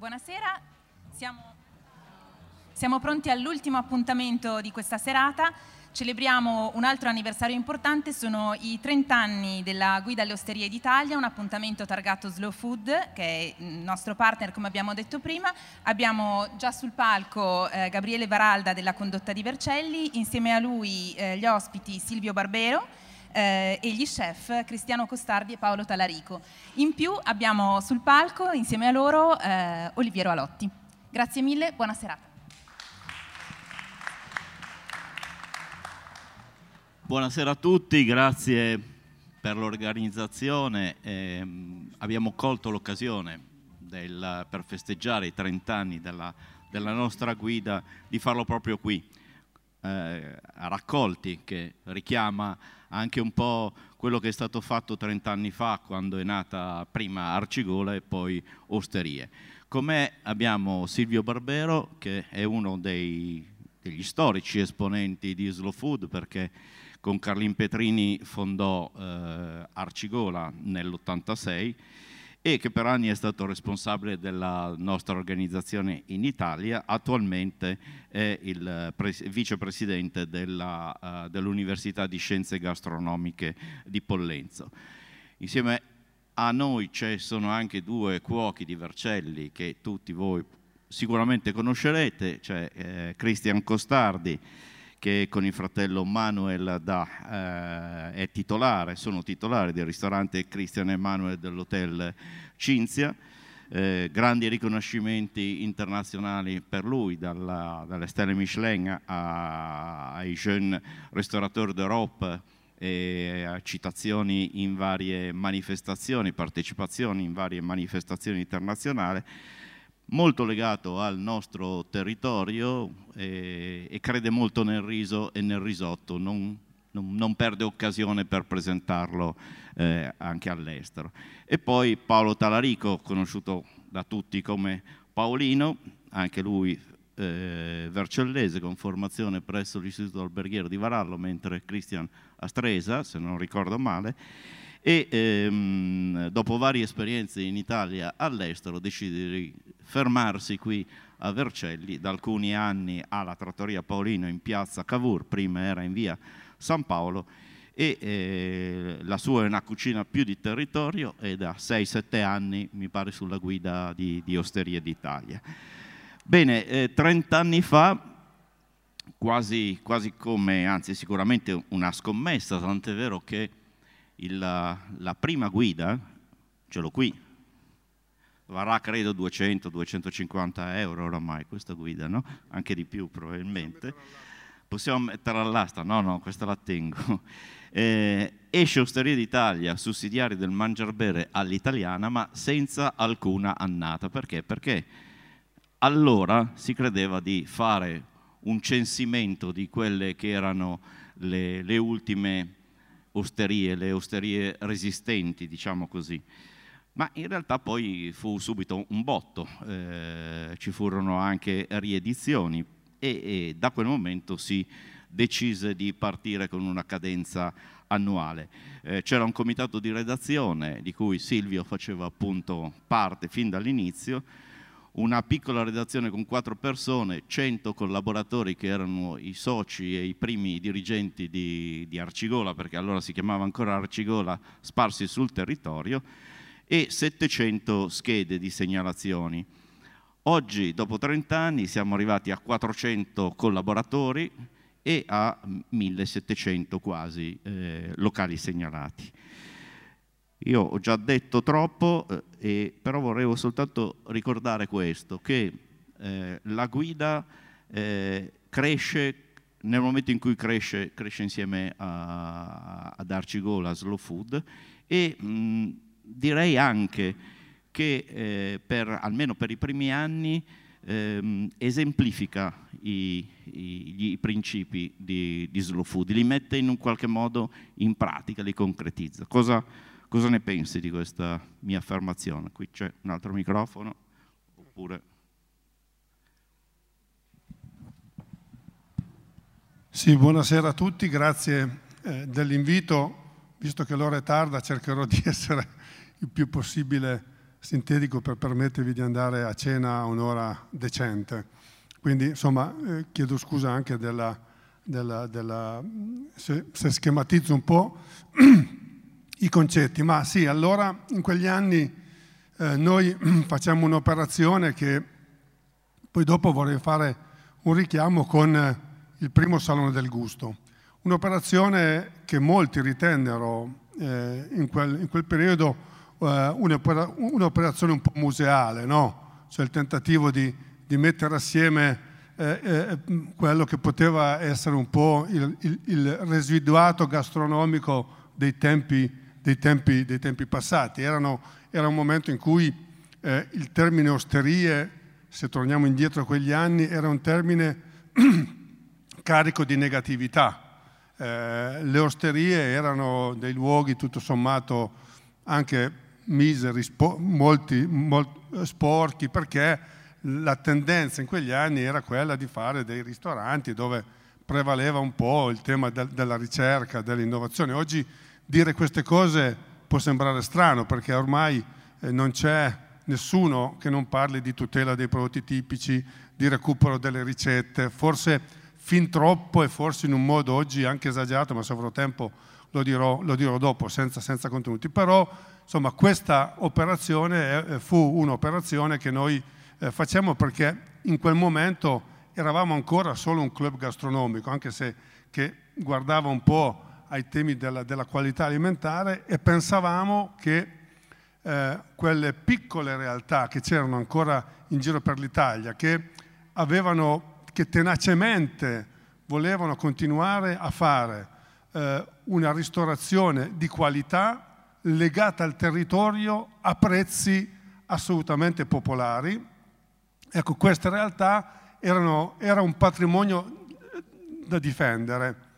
Buonasera, siamo, siamo pronti all'ultimo appuntamento di questa serata. Celebriamo un altro anniversario importante, sono i 30 anni della Guida alle Osterie d'Italia, un appuntamento targato Slow Food, che è il nostro partner come abbiamo detto prima. Abbiamo già sul palco eh, Gabriele Varalda della Condotta di Vercelli, insieme a lui eh, gli ospiti Silvio Barbero, eh, e gli chef Cristiano Costardi e Paolo Talarico. In più abbiamo sul palco insieme a loro eh, Oliviero Alotti. Grazie mille, buona serata. Buonasera a tutti, grazie per l'organizzazione. Eh, abbiamo colto l'occasione del, per festeggiare i 30 anni della, della nostra guida di farlo proprio qui, eh, a Raccolti, che richiama anche un po' quello che è stato fatto 30 anni fa quando è nata prima Arcigola e poi Osterie. Con me abbiamo Silvio Barbero che è uno dei, degli storici esponenti di Slow Food perché con Carlin Petrini fondò eh, Arcigola nell'86 e che per anni è stato responsabile della nostra organizzazione in Italia, attualmente è il pres- vicepresidente della, uh, dell'Università di Scienze Gastronomiche di Pollenzo. Insieme a noi ci sono anche due cuochi di Vercelli che tutti voi sicuramente conoscerete, c'è eh, Cristian Costardi che con il fratello Manuel da, eh, è titolare, sono titolari del ristorante Cristian Emanuel dell'hotel Cinzia. Eh, grandi riconoscimenti internazionali per lui, dalla, dalle stelle Michelin a, ai Jeunes Restaurateurs d'Europe e a citazioni in varie manifestazioni, partecipazioni in varie manifestazioni internazionali molto legato al nostro territorio e, e crede molto nel riso e nel risotto, non, non, non perde occasione per presentarlo eh, anche all'estero. E poi Paolo Talarico, conosciuto da tutti come Paolino, anche lui eh, vercellese con formazione presso l'Istituto Alberghiero di Varallo, mentre Cristian Astresa, se non ricordo male, e ehm, dopo varie esperienze in Italia all'estero decide di fermarsi qui a Vercelli, da alcuni anni alla trattoria Paolino in piazza Cavour, prima era in via San Paolo e eh, la sua è una cucina più di territorio e da 6-7 anni mi pare sulla guida di, di Osterie d'Italia. Bene, eh, 30 anni fa quasi, quasi, come, anzi sicuramente una scommessa, tant'è vero che il, la prima guida, ce l'ho qui, varrà credo 200-250 euro oramai questa guida, no? anche di più probabilmente. Possiamo metterla all'asta? No, no, questa la tengo. Eh, esce Osteria d'Italia, sussidiari del Mangiar Bere all'italiana, ma senza alcuna annata. Perché? Perché allora si credeva di fare un censimento di quelle che erano le, le ultime osterie, le osterie resistenti, diciamo così. Ma in realtà poi fu subito un botto, eh, ci furono anche riedizioni e, e da quel momento si decise di partire con una cadenza annuale. Eh, c'era un comitato di redazione di cui Silvio faceva appunto parte fin dall'inizio, una piccola redazione con quattro persone, 100 collaboratori che erano i soci e i primi dirigenti di, di Arcigola, perché allora si chiamava ancora Arcigola, sparsi sul territorio, e 700 schede di segnalazioni. Oggi, dopo 30 anni, siamo arrivati a 400 collaboratori e a 1700 quasi eh, locali segnalati. Io ho già detto troppo, eh, però vorrei soltanto ricordare questo, che eh, la guida eh, cresce nel momento in cui cresce, cresce insieme a, ad Arcigol, a Slow Food e mh, direi anche che eh, per, almeno per i primi anni ehm, esemplifica i, i, i principi di, di, Slow Food, li mette in un qualche modo in pratica, li concretizza. Cosa, cosa ne pensi di questa mia affermazione? Qui c'è un altro microfono, oppure... Sì, buonasera a tutti, grazie eh, dell'invito. Visto che l'ora è tarda, cercherò di essere il più possibile sintetico per permettervi di andare a cena a un'ora decente. Quindi, insomma, eh, chiedo scusa anche della, della, della se, se, schematizzo un po' i concetti, ma sì, allora in quegli anni eh, noi facciamo un'operazione che poi dopo vorrei fare un richiamo con il primo Salone del Gusto. Un'operazione che molti ritennero eh, in, quel, in, quel, periodo eh, un'operazione un po' museale, no? cioè il tentativo di, di mettere assieme eh, eh, quello che poteva essere un po' il, il, il residuato gastronomico dei tempi, dei tempi, dei tempi passati. Erano, era un momento in cui eh, il termine osterie, se torniamo indietro a quegli anni, era un termine carico di negatività. Eh, le osterie erano dei luoghi tutto sommato anche miseri, spo, molti, molti sporchi, perché la tendenza in quegli anni era quella di fare dei ristoranti dove prevaleva un po' il tema de, della ricerca, dell'innovazione. Oggi dire queste cose può sembrare strano perché ormai eh, non c'è nessuno che non parli di tutela dei prodotti tipici, di recupero delle ricette, forse fin troppo e forse in un modo oggi anche esagerato, ma se avrò tempo lo dirò, lo dirò dopo, senza, senza, contenuti. Però insomma, questa operazione eh, fu un'operazione che noi eh, facciamo perché in quel momento eravamo ancora solo un club gastronomico, anche se che guardava un po' ai temi della, della qualità alimentare e pensavamo che eh, quelle piccole realtà che c'erano ancora in giro per l'Italia, che avevano che tenacemente volevano continuare a fare eh, una ristorazione di qualità legata al territorio a prezzi assolutamente popolari. Ecco, queste realtà erano, era un patrimonio eh, da difendere.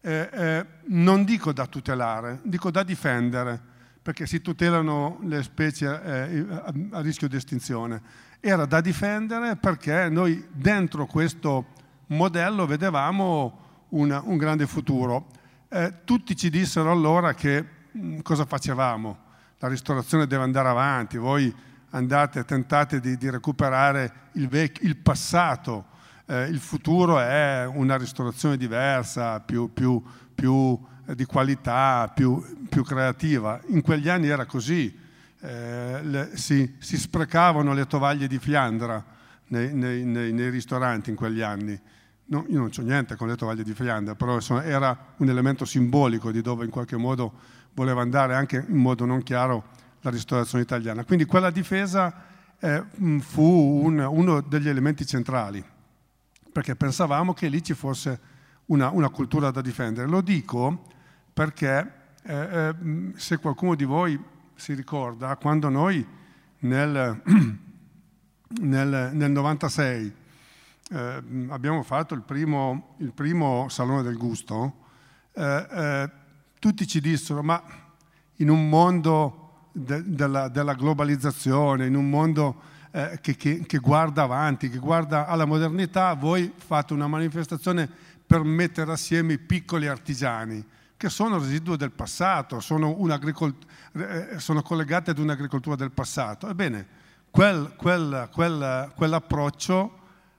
Eh, eh, non dico da tutelare, dico da difendere, perché si tutelano le specie eh, a, rischio di estinzione era da difendere perché noi dentro questo modello vedevamo una, un grande futuro. Eh, tutti ci dissero allora che cosa facevamo? La ristorazione deve andare avanti, voi andate, tentate di, di recuperare il, vecchio, il passato, eh, il futuro è una ristorazione diversa, più, più, più eh, di qualità, più, più creativa. In quegli anni era così eh, le, si, si, sprecavano le tovaglie di Fiandra nei, nei, nei, nei ristoranti in quegli anni. No, io non ho niente con le tovaglie di Fiandra, però insomma, era un elemento simbolico di dove in qualche modo voleva andare anche in modo non chiaro la ristorazione italiana. Quindi quella difesa eh, fu un, uno degli elementi centrali, perché pensavamo che lì ci fosse una, una cultura da difendere. Lo dico perché eh, eh, se qualcuno di voi si ricorda quando noi nel, nel, nel 96 eh, abbiamo fatto il primo, il primo, Salone del Gusto, eh, eh, tutti ci dissero ma in un mondo de, della, della, globalizzazione, in un mondo eh, che, che, che guarda avanti, che guarda alla modernità, voi fate una manifestazione per mettere assieme i piccoli artigiani che sono residuo del passato, sono, eh, sono collegate ad un'agricoltura del passato. Ebbene, quel, quel, quel, quell'approccio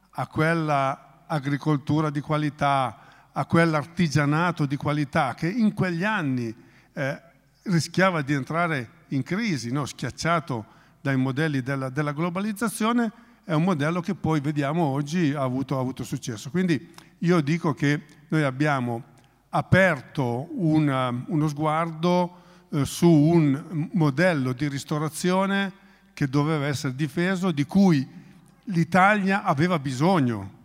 a quella agricoltura di qualità, a quell'artigianato di qualità che in quegli anni eh, rischiava di entrare in crisi, no? schiacciato dai modelli della, della, globalizzazione, è un modello che poi vediamo oggi ha avuto, ha avuto successo. Quindi io dico che noi abbiamo aperto una, uno sguardo eh, su un modello di ristorazione che doveva essere difeso, di cui l'Italia aveva bisogno.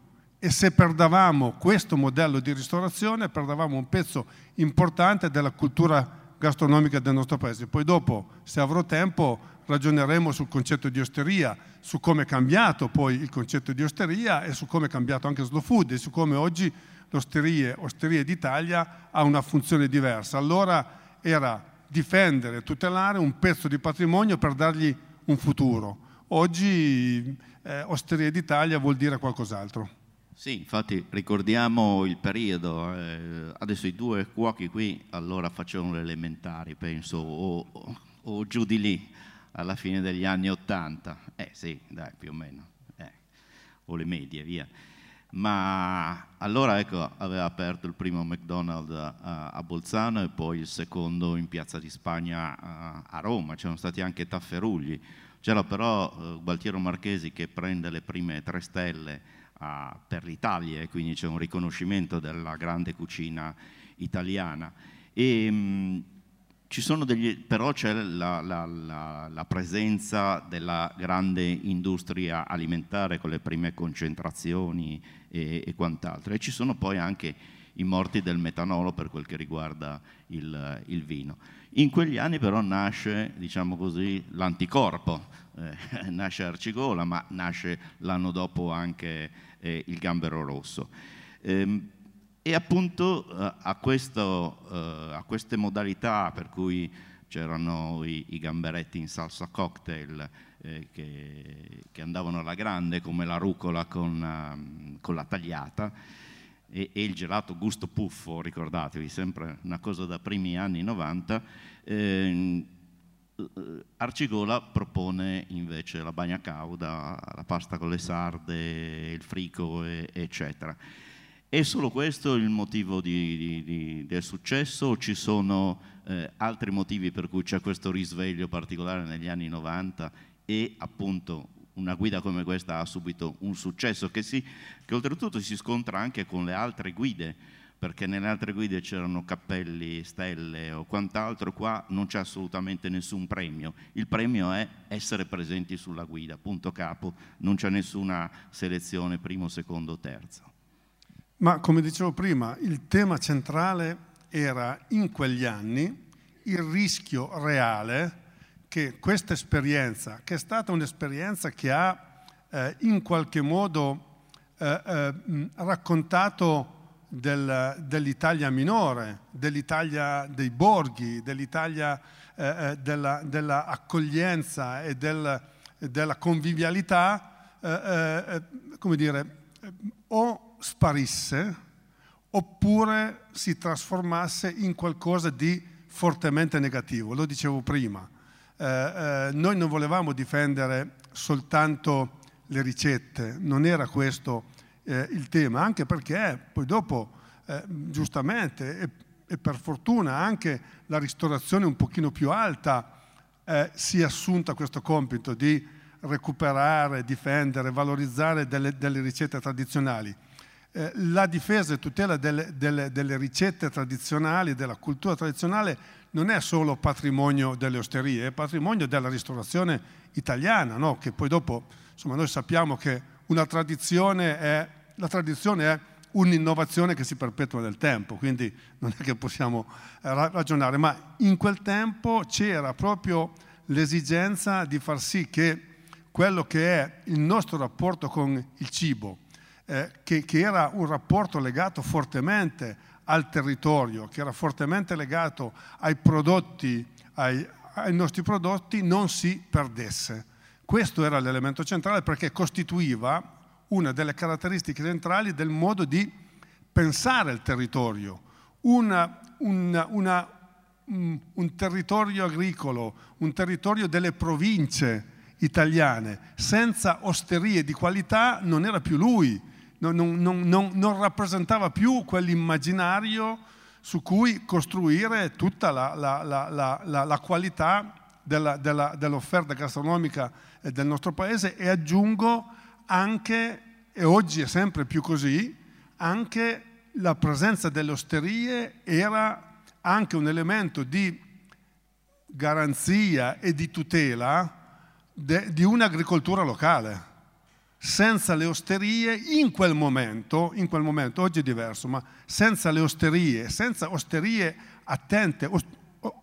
E se perdavamo questo modello di ristorazione, perdavamo un pezzo importante della cultura gastronomica del nostro paese. Poi dopo, se avrò tempo, ragioneremo sul concetto di osteria, su come è cambiato poi il concetto di osteria e su come è cambiato anche slow food e su come oggi l'Osterie, Osterie d'Italia ha una funzione diversa. Allora era difendere, tutelare un pezzo di patrimonio per dargli un futuro. Oggi eh, Osterie d'Italia vuol dire qualcos'altro. Sì, infatti ricordiamo il periodo, eh, adesso i due cuochi qui allora facevano le elementari, penso, o, o, o, giù di lì, alla fine degli anni Ottanta, eh sì, dai, più o meno, eh, o le medie, via. Ma allora ecco, aveva aperto il primo McDonald's a, a Bolzano e poi il secondo in Piazza di Spagna a, a Roma, c'erano stati anche Tafferugli, c'era però eh, Gualtiero Marchesi che prende le prime tre stelle a, per l'Italia e quindi c'è un riconoscimento della grande cucina italiana. E, mh, degli, però c'è la, la, la, la, presenza della grande industria alimentare con le prime concentrazioni e, e, quant'altro e ci sono poi anche i morti del metanolo per quel che riguarda il, il vino. In quegli anni però nasce, diciamo così, l'anticorpo, eh, nasce Arcigola, ma nasce l'anno dopo anche eh, il gambero rosso. Ehm, e appunto eh, a, questo, eh, a, queste modalità per cui c'erano i, i gamberetti in salsa cocktail eh, che, che, andavano alla grande come la rucola con, um, con la tagliata, e, e, il gelato gusto puffo, ricordatevi, sempre una cosa da primi anni 90, eh, Arcigola propone invece la bagna cauda, la pasta con le sarde, il frico, eccetera. È solo questo il motivo di, di, di, del successo o ci sono eh, altri motivi per cui c'è questo risveglio particolare negli anni 90 e appunto una guida come questa ha subito un successo che, si, che oltretutto si scontra anche con le altre guide, perché nelle altre guide c'erano cappelli, stelle o quant'altro, qua non c'è assolutamente nessun premio. Il premio è essere presenti sulla guida, punto capo, non c'è nessuna selezione primo, secondo, terzo. Ma come dicevo prima, il tema centrale era in quegli anni il rischio reale che questa esperienza, che è stata un'esperienza che ha eh, in qualche modo eh, eh, raccontato del, dell'Italia minore, dell'Italia dei borghi, dell'Italia eh, eh, della, dell'accoglienza e del, della convivialità, eh, come dire, o sparisse oppure si trasformasse in qualcosa di fortemente negativo. Lo dicevo prima eh, eh, noi non volevamo difendere soltanto le ricette, non era questo eh, il tema, anche perché poi dopo, eh, giustamente e, e, per fortuna anche la ristorazione un pochino più alta eh, si è assunta questo compito di recuperare, difendere, valorizzare delle, delle ricette tradizionali. Eh, la difesa e tutela delle, delle, delle ricette tradizionali, della cultura tradizionale, non è solo patrimonio delle osterie, è patrimonio della ristorazione italiana, no? che poi dopo, insomma, noi sappiamo che una tradizione è, la tradizione è un'innovazione che si perpetua nel tempo, quindi non è che possiamo eh, ragionare, ma in quel tempo c'era proprio l'esigenza di far sì che quello che è il nostro rapporto con il cibo, eh, che, che era un rapporto legato fortemente al territorio, che era fortemente legato ai prodotti, ai, ai nostri prodotti, non si perdesse. Questo era l'elemento centrale perché costituiva una delle caratteristiche centrali del modo di pensare il territorio. Una, una, una, un, territorio agricolo, un territorio delle province italiane, senza osterie di qualità non era più lui, non, non, non, non rappresentava più quell'immaginario su cui costruire tutta la, la, la, la qualità della, della, dell'offerta gastronomica del nostro paese e aggiungo anche, e oggi è sempre più così, anche la presenza delle osterie era anche un elemento di garanzia e di tutela de, di un'agricoltura locale. Senza le osterie, in quel momento, in quel momento, oggi è diverso, ma senza le osterie, senza osterie attente,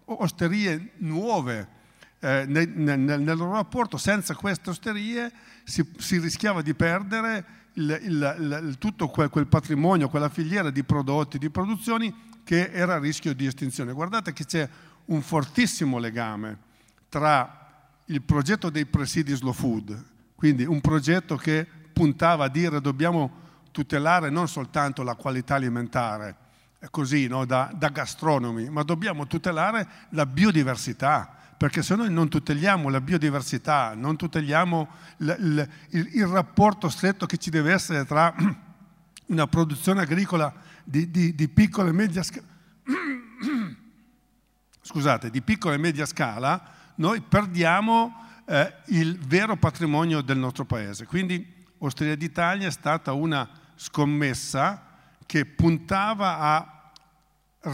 osterie nuove eh, nel, nel, loro rapporto, senza queste osterie si, si rischiava di perdere il, il, il, tutto quel, quel patrimonio, quella filiera di prodotti, di produzioni che era a rischio di estinzione. Guardate che c'è un fortissimo legame tra il progetto dei presidi slow food, quindi un progetto che puntava a dire dobbiamo tutelare non soltanto la qualità alimentare, così no, da, da gastronomi, ma dobbiamo tutelare la biodiversità, perché se noi non tuteliamo la biodiversità, non tuteliamo il, il, il, il rapporto stretto che ci deve essere tra una produzione agricola di, di, di piccola e media scala, scusate, di piccola e media scala, noi perdiamo eh, il vero patrimonio del nostro paese. Quindi Osteria d'Italia è stata una scommessa che puntava a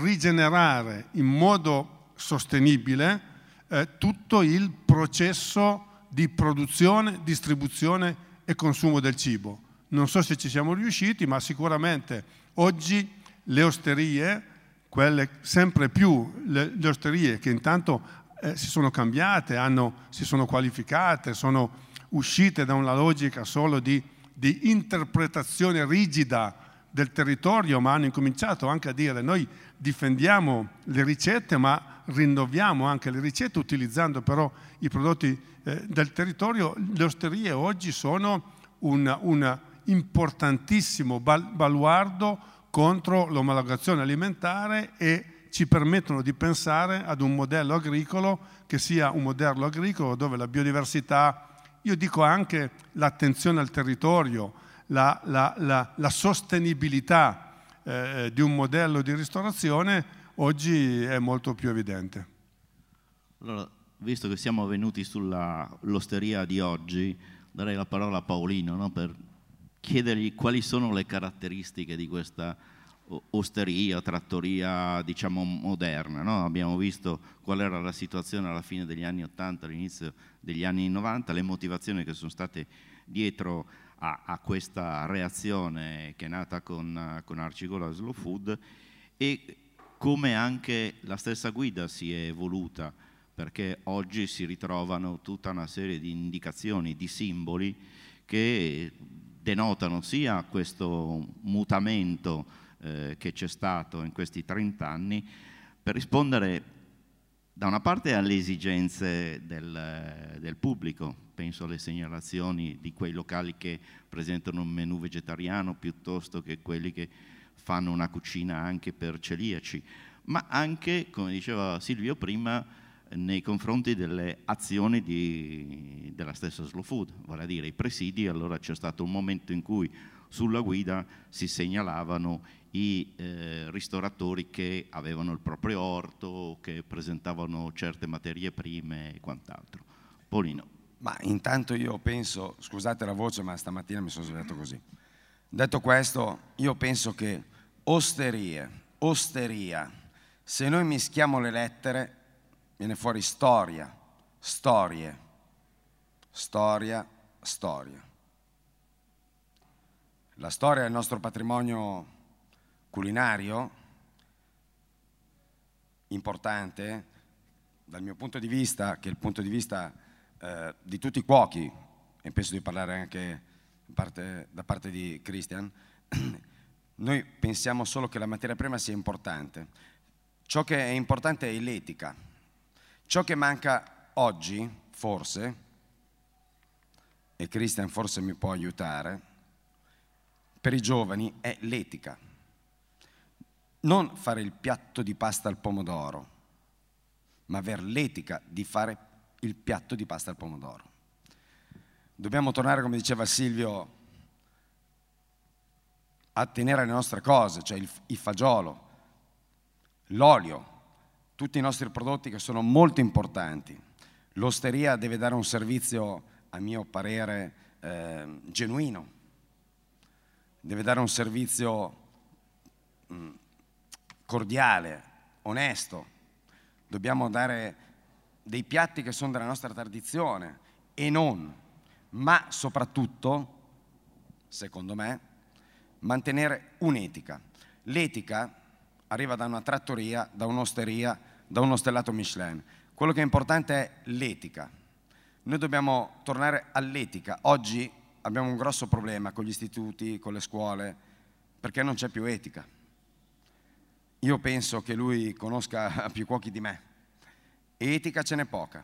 rigenerare in modo sostenibile eh, tutto il processo di produzione, distribuzione e consumo del cibo. Non so se ci siamo riusciti, ma sicuramente oggi le osterie, quelle sempre più le, le osterie che intanto eh, si sono cambiate, hanno, si sono qualificate, sono uscite da una logica solo di, di interpretazione rigida del territorio, ma hanno incominciato anche a dire noi difendiamo le ricette, ma rinnoviamo anche le ricette utilizzando però i prodotti eh, del territorio. Le osterie oggi sono un, importantissimo baluardo contro l'omologazione alimentare e ci permettono di pensare ad un modello agricolo che sia un modello agricolo dove la biodiversità, io dico anche l'attenzione al territorio, la, la, la, la sostenibilità eh, di un modello di ristorazione oggi è molto più evidente. Allora, visto che siamo venuti sull'osteria di oggi, darei la parola a Paolino no? per chiedergli quali sono le caratteristiche di questa osteria, trattoria diciamo moderna. No? Abbiamo visto qual era la situazione alla fine degli anni 80, all'inizio degli anni 90, le motivazioni che sono state dietro a, a questa reazione che è nata con, con Arcigola Slow Food e come anche la stessa guida si è evoluta perché oggi si ritrovano tutta una serie di indicazioni, di simboli che denotano sia questo mutamento eh, che c'è stato in questi 30 anni per rispondere da una parte alle esigenze del, del, pubblico, penso alle segnalazioni di quei locali che presentano un menù vegetariano piuttosto che quelli che fanno una cucina anche per celiaci, ma anche, come diceva Silvio prima, nei confronti delle azioni di, della stessa slow food, vale a dire i presidi, allora c'è stato un momento in cui sulla guida si segnalavano i eh, ristoratori che avevano il proprio orto, che presentavano certe materie prime e quant'altro. Polino. Ma intanto io penso, scusate la voce ma stamattina mi sono svegliato così, detto questo io penso che osterie, osteria, se noi mischiamo le lettere viene fuori storia, storie, storia, storia. La storia è il nostro patrimonio culinario importante dal mio punto di vista, che è il punto di vista eh, di tutti i cuochi, e penso di parlare anche parte, da parte di Christian, noi pensiamo solo che la materia prima sia importante. Ciò che è importante è l'etica, Ciò che manca oggi, forse, e Christian forse mi può aiutare, per i giovani è l'etica. Non fare il piatto di pasta al pomodoro, ma avere l'etica di fare il piatto di pasta al pomodoro. Dobbiamo tornare, come diceva Silvio, a tenere le nostre cose, cioè il, il fagiolo, l'olio, tutti i nostri prodotti che sono molto importanti, l'osteria deve dare un servizio, a mio parere, eh, genuino, deve dare un servizio mh, mm, cordiale, onesto, dobbiamo dare dei piatti che sono della nostra tradizione e non, ma soprattutto, secondo me, mantenere un'etica. L'etica arriva da una trattoria, da un'osteria, da uno stellato Michelin. Quello che è importante è l'etica. Noi dobbiamo tornare all'etica. Oggi abbiamo un grosso problema con gli istituti, con le scuole, perché non c'è più etica. Io penso che lui conosca più cuochi di me. Etica ce n'è poca.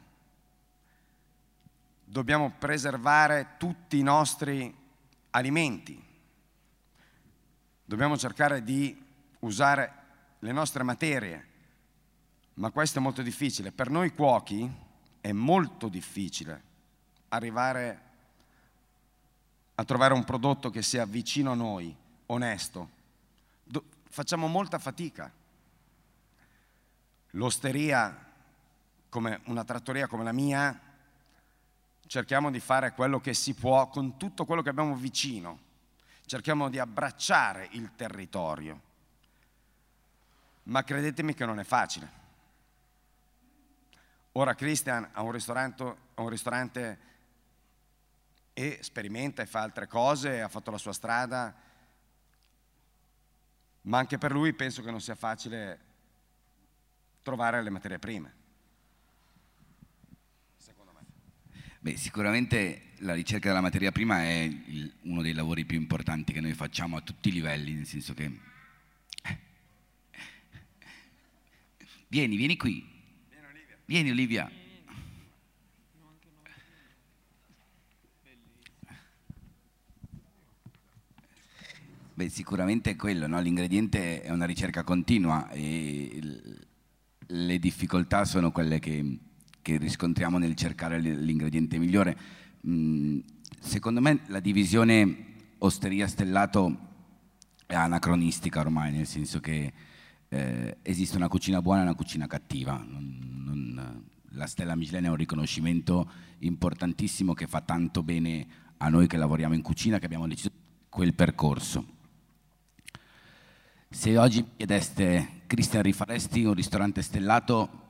Dobbiamo preservare tutti i nostri alimenti. Dobbiamo cercare di usare le nostre materie, ma questo è molto difficile. Per noi cuochi è molto difficile arrivare a trovare un prodotto che sia vicino a noi, onesto. Do- facciamo molta fatica. L'osteria, come una trattoria come la mia, cerchiamo di fare quello che si può con tutto quello che abbiamo vicino. Cerchiamo di abbracciare il territorio ma credetemi che non è facile. Ora Christian ha un ristorante, un ristorante e sperimenta e fa altre cose, ha fatto la sua strada, ma anche per lui penso che non sia facile trovare le materie prime. Secondo me. Beh, sicuramente la ricerca della materia prima è uno dei lavori più importanti che noi facciamo a tutti i livelli, nel senso che Vieni, vieni qui. Vieni Olivia. Beh, sicuramente è quello, no? l'ingrediente è una ricerca continua e le difficoltà sono quelle che, che riscontriamo nel cercare l'ingrediente migliore. Mm, secondo me la divisione osteria stellato è anacronistica ormai, nel senso che eh, esiste una cucina buona e una cucina cattiva. Non, non, la stella Michelin è un riconoscimento importantissimo che fa tanto bene a noi che lavoriamo in cucina, che abbiamo deciso quel percorso. Se oggi chiedeste, Cristian, rifaresti un ristorante stellato?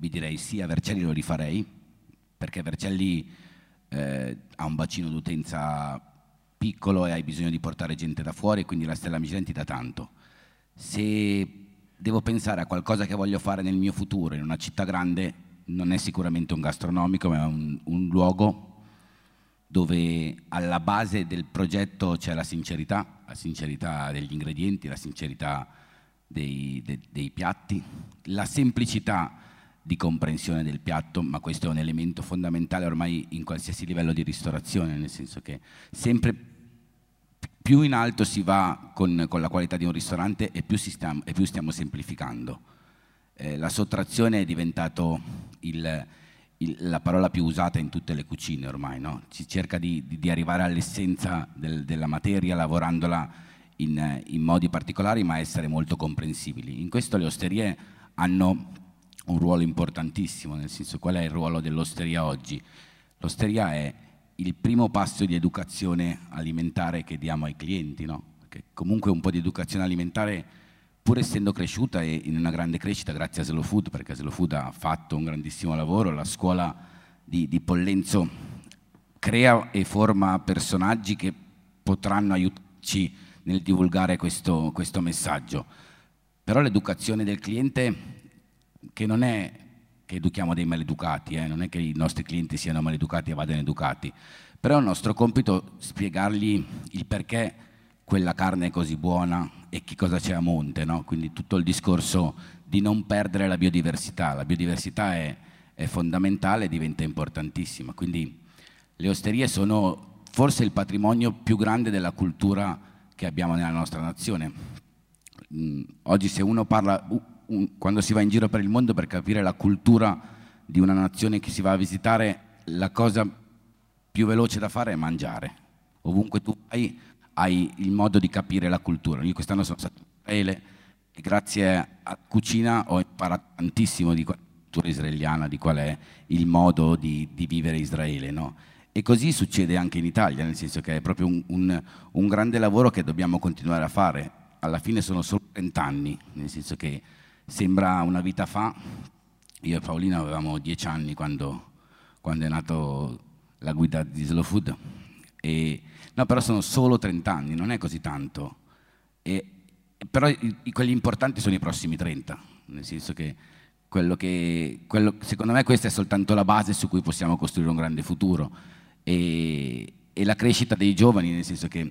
Vi direi sì, Vercelli lo rifarei, perché Vercelli eh, ha un bacino d'utenza piccolo e hai bisogno di portare gente da fuori, quindi la stella Michelin ti dà tanto. Se devo pensare a qualcosa che voglio fare nel mio futuro in una città grande, non è sicuramente un gastronomico, ma è un, un luogo dove alla base del progetto c'è la sincerità, la sincerità degli ingredienti, la sincerità dei, de, dei piatti, la semplicità di comprensione del piatto, ma questo è un elemento fondamentale ormai in qualsiasi livello di ristorazione, nel senso che sempre più in alto si va con, con la qualità di un ristorante e più, stiamo, e più stiamo semplificando. Eh, la sottrazione è il, la parola più usata in tutte le cucine ormai, no? si cerca di, di, di arrivare all'essenza del, della materia lavorandola in, in, modi particolari ma essere molto comprensibili. In questo le osterie hanno un ruolo importantissimo, nel senso qual è il ruolo dell'osteria oggi? L'osteria è il primo passo di educazione alimentare che diamo ai clienti, no? Perché comunque un po' di educazione alimentare, pur essendo cresciuta e in una grande crescita grazie a Slow Food, perché Slow Food ha fatto un grandissimo lavoro, la scuola di, di Pollenzo crea e forma personaggi che potranno aiutarci nel divulgare questo, questo messaggio. Però l'educazione del cliente, che non è che educhiamo dei maleducati, eh? non è che i nostri clienti siano maleducati e vadano educati, però è il nostro compito spiegargli il perché quella carne è così buona e che cosa c'è a monte, no? quindi tutto il discorso di non perdere la biodiversità, la biodiversità è, è fondamentale e diventa importantissima, quindi le osterie sono forse il patrimonio più grande della cultura che abbiamo nella nostra nazione. Mm, oggi se uno parla, un, quando si va in giro per il mondo per capire la cultura di una nazione che si va a visitare, la cosa più veloce da fare è mangiare. Ovunque tu vai hai il modo di capire la cultura. Io quest'anno sono stato in Israele e grazie a cucina ho imparato tantissimo di cultura israeliana, di qual è il modo di, di vivere Israele. No? E così succede anche in Italia, nel senso che è proprio un, un, un grande lavoro che dobbiamo continuare a fare. Alla fine sono solo 30 anni, nel senso che sembra una vita fa. Io e Paolina avevamo 10 anni quando, quando è nato la guida di Slow Food. E, no, però sono solo 30 anni, non è così tanto. E, però i, quelli importanti sono i prossimi 30, nel senso che, quello che quello, secondo me questa è soltanto la base su cui possiamo costruire un grande futuro e, e la crescita dei giovani, nel senso che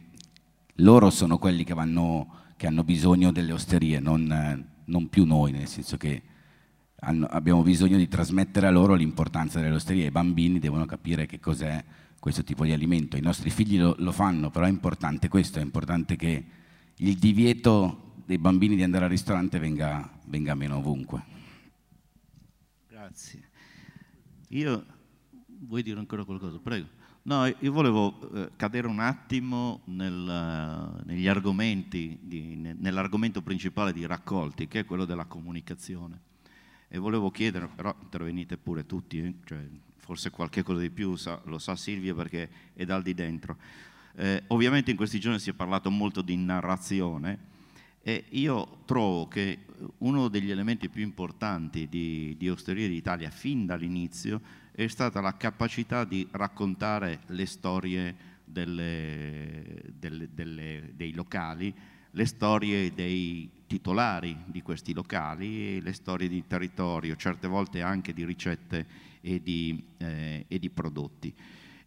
loro sono quelli che, vanno, che hanno bisogno delle osterie, non, non, più noi, nel senso che hanno, abbiamo bisogno di trasmettere a loro l'importanza delle osterie, i bambini devono capire che cos'è questo tipo di alimento, i nostri figli lo, lo fanno, però è importante questo, è importante che il divieto dei bambini di andare al ristorante venga, venga meno ovunque. Grazie. Io, vuoi dire ancora qualcosa? Prego. No, io volevo eh, cadere un attimo nel, negli argomenti, di, nell'argomento principale di raccolti, che è quello della comunicazione. E volevo chiedere, però intervenite pure tutti, eh, cioè, forse qualche cosa di più sa, lo sa Silvia perché è dal di dentro. Eh, ovviamente in questi giorni si è parlato molto di narrazione e io trovo che uno degli elementi più importanti di, di Osteria d'Italia fin dall'inizio è stata la capacità di raccontare le storie delle, delle, delle, dei locali, le storie dei titolari di questi locali, le storie di territorio, certe volte anche di ricette e di, eh, e di prodotti.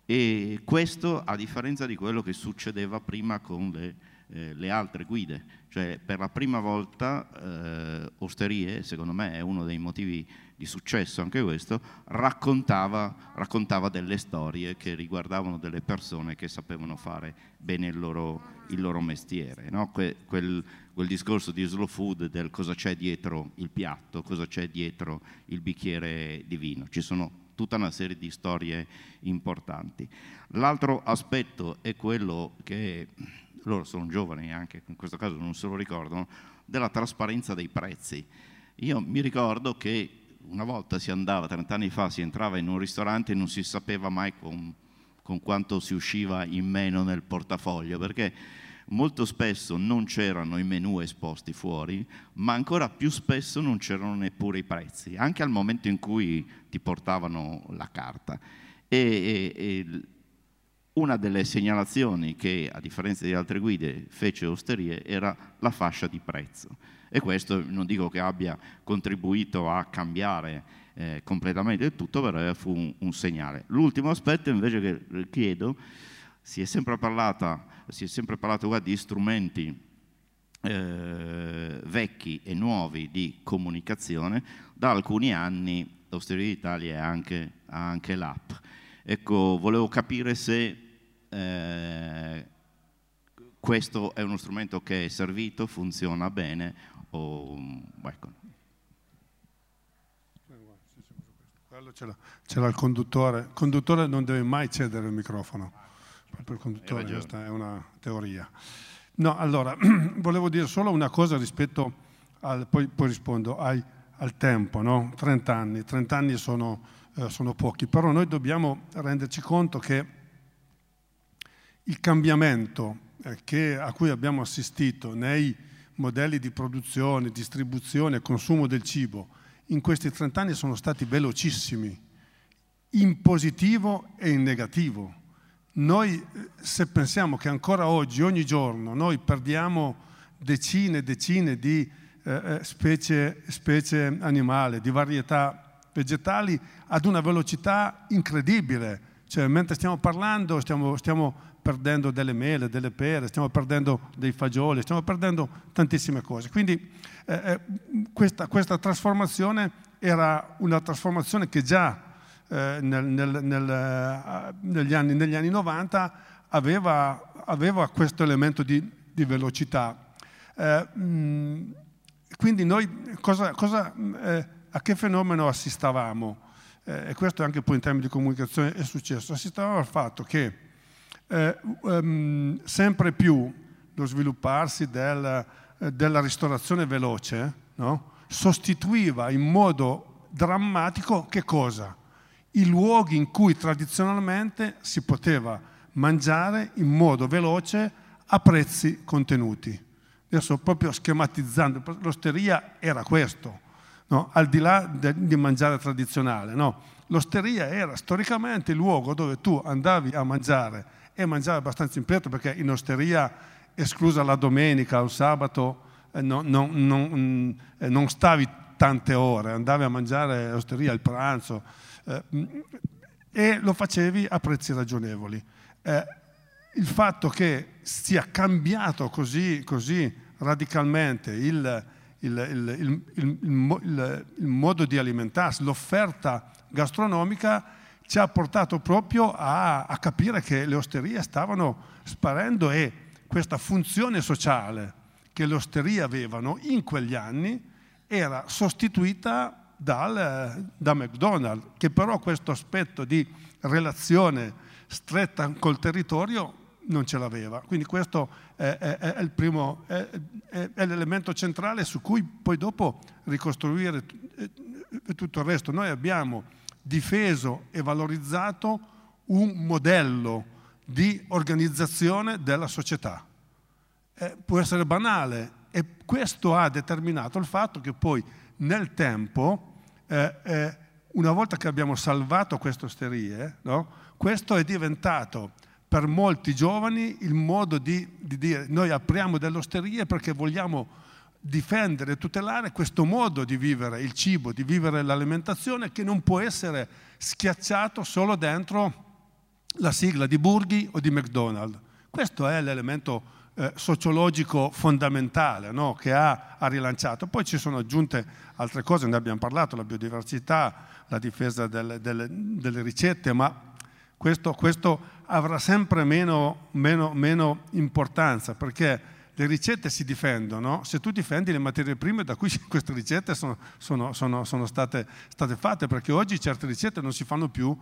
E questo a differenza di quello che succedeva prima con le, eh, le altre guide, cioè per la prima volta eh, Osterie, secondo me è uno dei motivi di successo anche questo, raccontava, raccontava delle storie che riguardavano delle persone che sapevano fare bene il loro, il loro mestiere. No? Que, quel, quel, discorso di slow food del cosa c'è dietro il piatto, cosa c'è dietro il bicchiere di vino. Ci sono tutta una serie di storie importanti. L'altro aspetto è quello che loro sono giovani anche, in questo caso non se lo ricordano, della trasparenza dei prezzi. Io mi ricordo che una volta si andava, 30 anni fa, si entrava in un ristorante e non si sapeva mai con, con quanto si usciva in meno nel portafoglio, perché molto spesso non c'erano i menù esposti fuori, ma ancora più spesso non c'erano neppure i prezzi, anche al momento in cui ti portavano la carta. E, e, e una delle segnalazioni che, a differenza di altre guide, fece Osterie era la fascia di prezzo. E questo non dico che abbia contribuito a cambiare eh, completamente il tutto, però fu un, un segnale. L'ultimo aspetto invece che chiedo, si è sempre, parlata, si è sempre parlato guarda, di strumenti eh, vecchi e nuovi di comunicazione, da alcuni anni l'Osteria d'Italia ha anche, anche l'app. Ecco, volevo capire se eh, questo è uno strumento che è servito, funziona bene o ecco. Quello ce l'ha, il conduttore. Il conduttore non deve mai cedere il microfono. Per il conduttore questa è una teoria. No, allora, volevo dire solo una cosa rispetto al, poi, poi rispondo, ai, al tempo, no? 30 anni, 30 anni sono, eh, sono pochi, però noi dobbiamo renderci conto che il cambiamento eh, che, a cui abbiamo assistito nei modelli di produzione, distribuzione e consumo del cibo in questi 30 anni sono stati velocissimi, in positivo e in negativo. Noi eh, se pensiamo che ancora oggi, ogni giorno, noi perdiamo decine e decine di eh, eh, specie, specie animali, di varietà vegetali ad una velocità incredibile. Cioè, mentre stiamo parlando, stiamo, stiamo perdendo delle mele, delle pere, stiamo perdendo dei fagioli, stiamo perdendo tantissime cose. Quindi eh, eh, questa, questa, trasformazione era una trasformazione che già eh, nel, nel, nel, eh, negli, anni, negli, anni, 90 aveva, aveva questo elemento di, di velocità. Mh, eh, mm, quindi noi cosa, cosa, eh, a che fenomeno assistavamo? E questo anche poi in termini di comunicazione è successo. Assistavamo al fatto che eh, um, sempre più lo svilupparsi del, eh, della ristorazione veloce no? sostituiva in modo drammatico che cosa? I luoghi in cui tradizionalmente si poteva mangiare in modo veloce a prezzi contenuti. Adesso proprio schematizzando, l'osteria era questo, no? al di là di mangiare tradizionale. No? L'osteria era storicamente il luogo dove tu andavi a mangiare e mangiavi abbastanza in pietro perché in osteria, esclusa la domenica o il sabato, eh, no, non, non, eh, non stavi tante ore, andavi a mangiare all'osteria il pranzo eh, e lo facevi a prezzi ragionevoli. Eh, il fatto che sia cambiato così, così radicalmente il, il, il, il, modo di alimentarsi, l'offerta gastronomica ci ha portato proprio a, a capire che le osterie stavano sparendo e questa funzione sociale che le osterie avevano in quegli anni era sostituita dal, da McDonald's, che però questo aspetto di relazione stretta col territorio non ce l'aveva. Quindi questo è, è, è, primo, è, l'elemento centrale su cui poi dopo ricostruire tutto il resto. Noi abbiamo difeso e valorizzato un modello di organizzazione della società. Eh, può essere banale e questo ha determinato il fatto che poi nel tempo, eh, eh, una volta che abbiamo salvato queste osterie, no, questo è diventato per molti giovani il modo di, di dire noi apriamo delle osterie perché vogliamo difendere e tutelare questo modo di vivere il cibo, di vivere l'alimentazione che non può essere schiacciato solo dentro la sigla di Burghi o di McDonald's. Questo è l'elemento eh, sociologico fondamentale no? che ha, ha, rilanciato. Poi ci sono aggiunte altre cose, ne abbiamo parlato, la biodiversità, la difesa delle, delle, delle ricette, ma questo, questo avrà sempre meno, meno, meno, importanza perché le ricette si difendono se tu difendi le materie prime da cui queste ricette sono, sono, sono, sono state, state, fatte, perché oggi certe ricette non si fanno più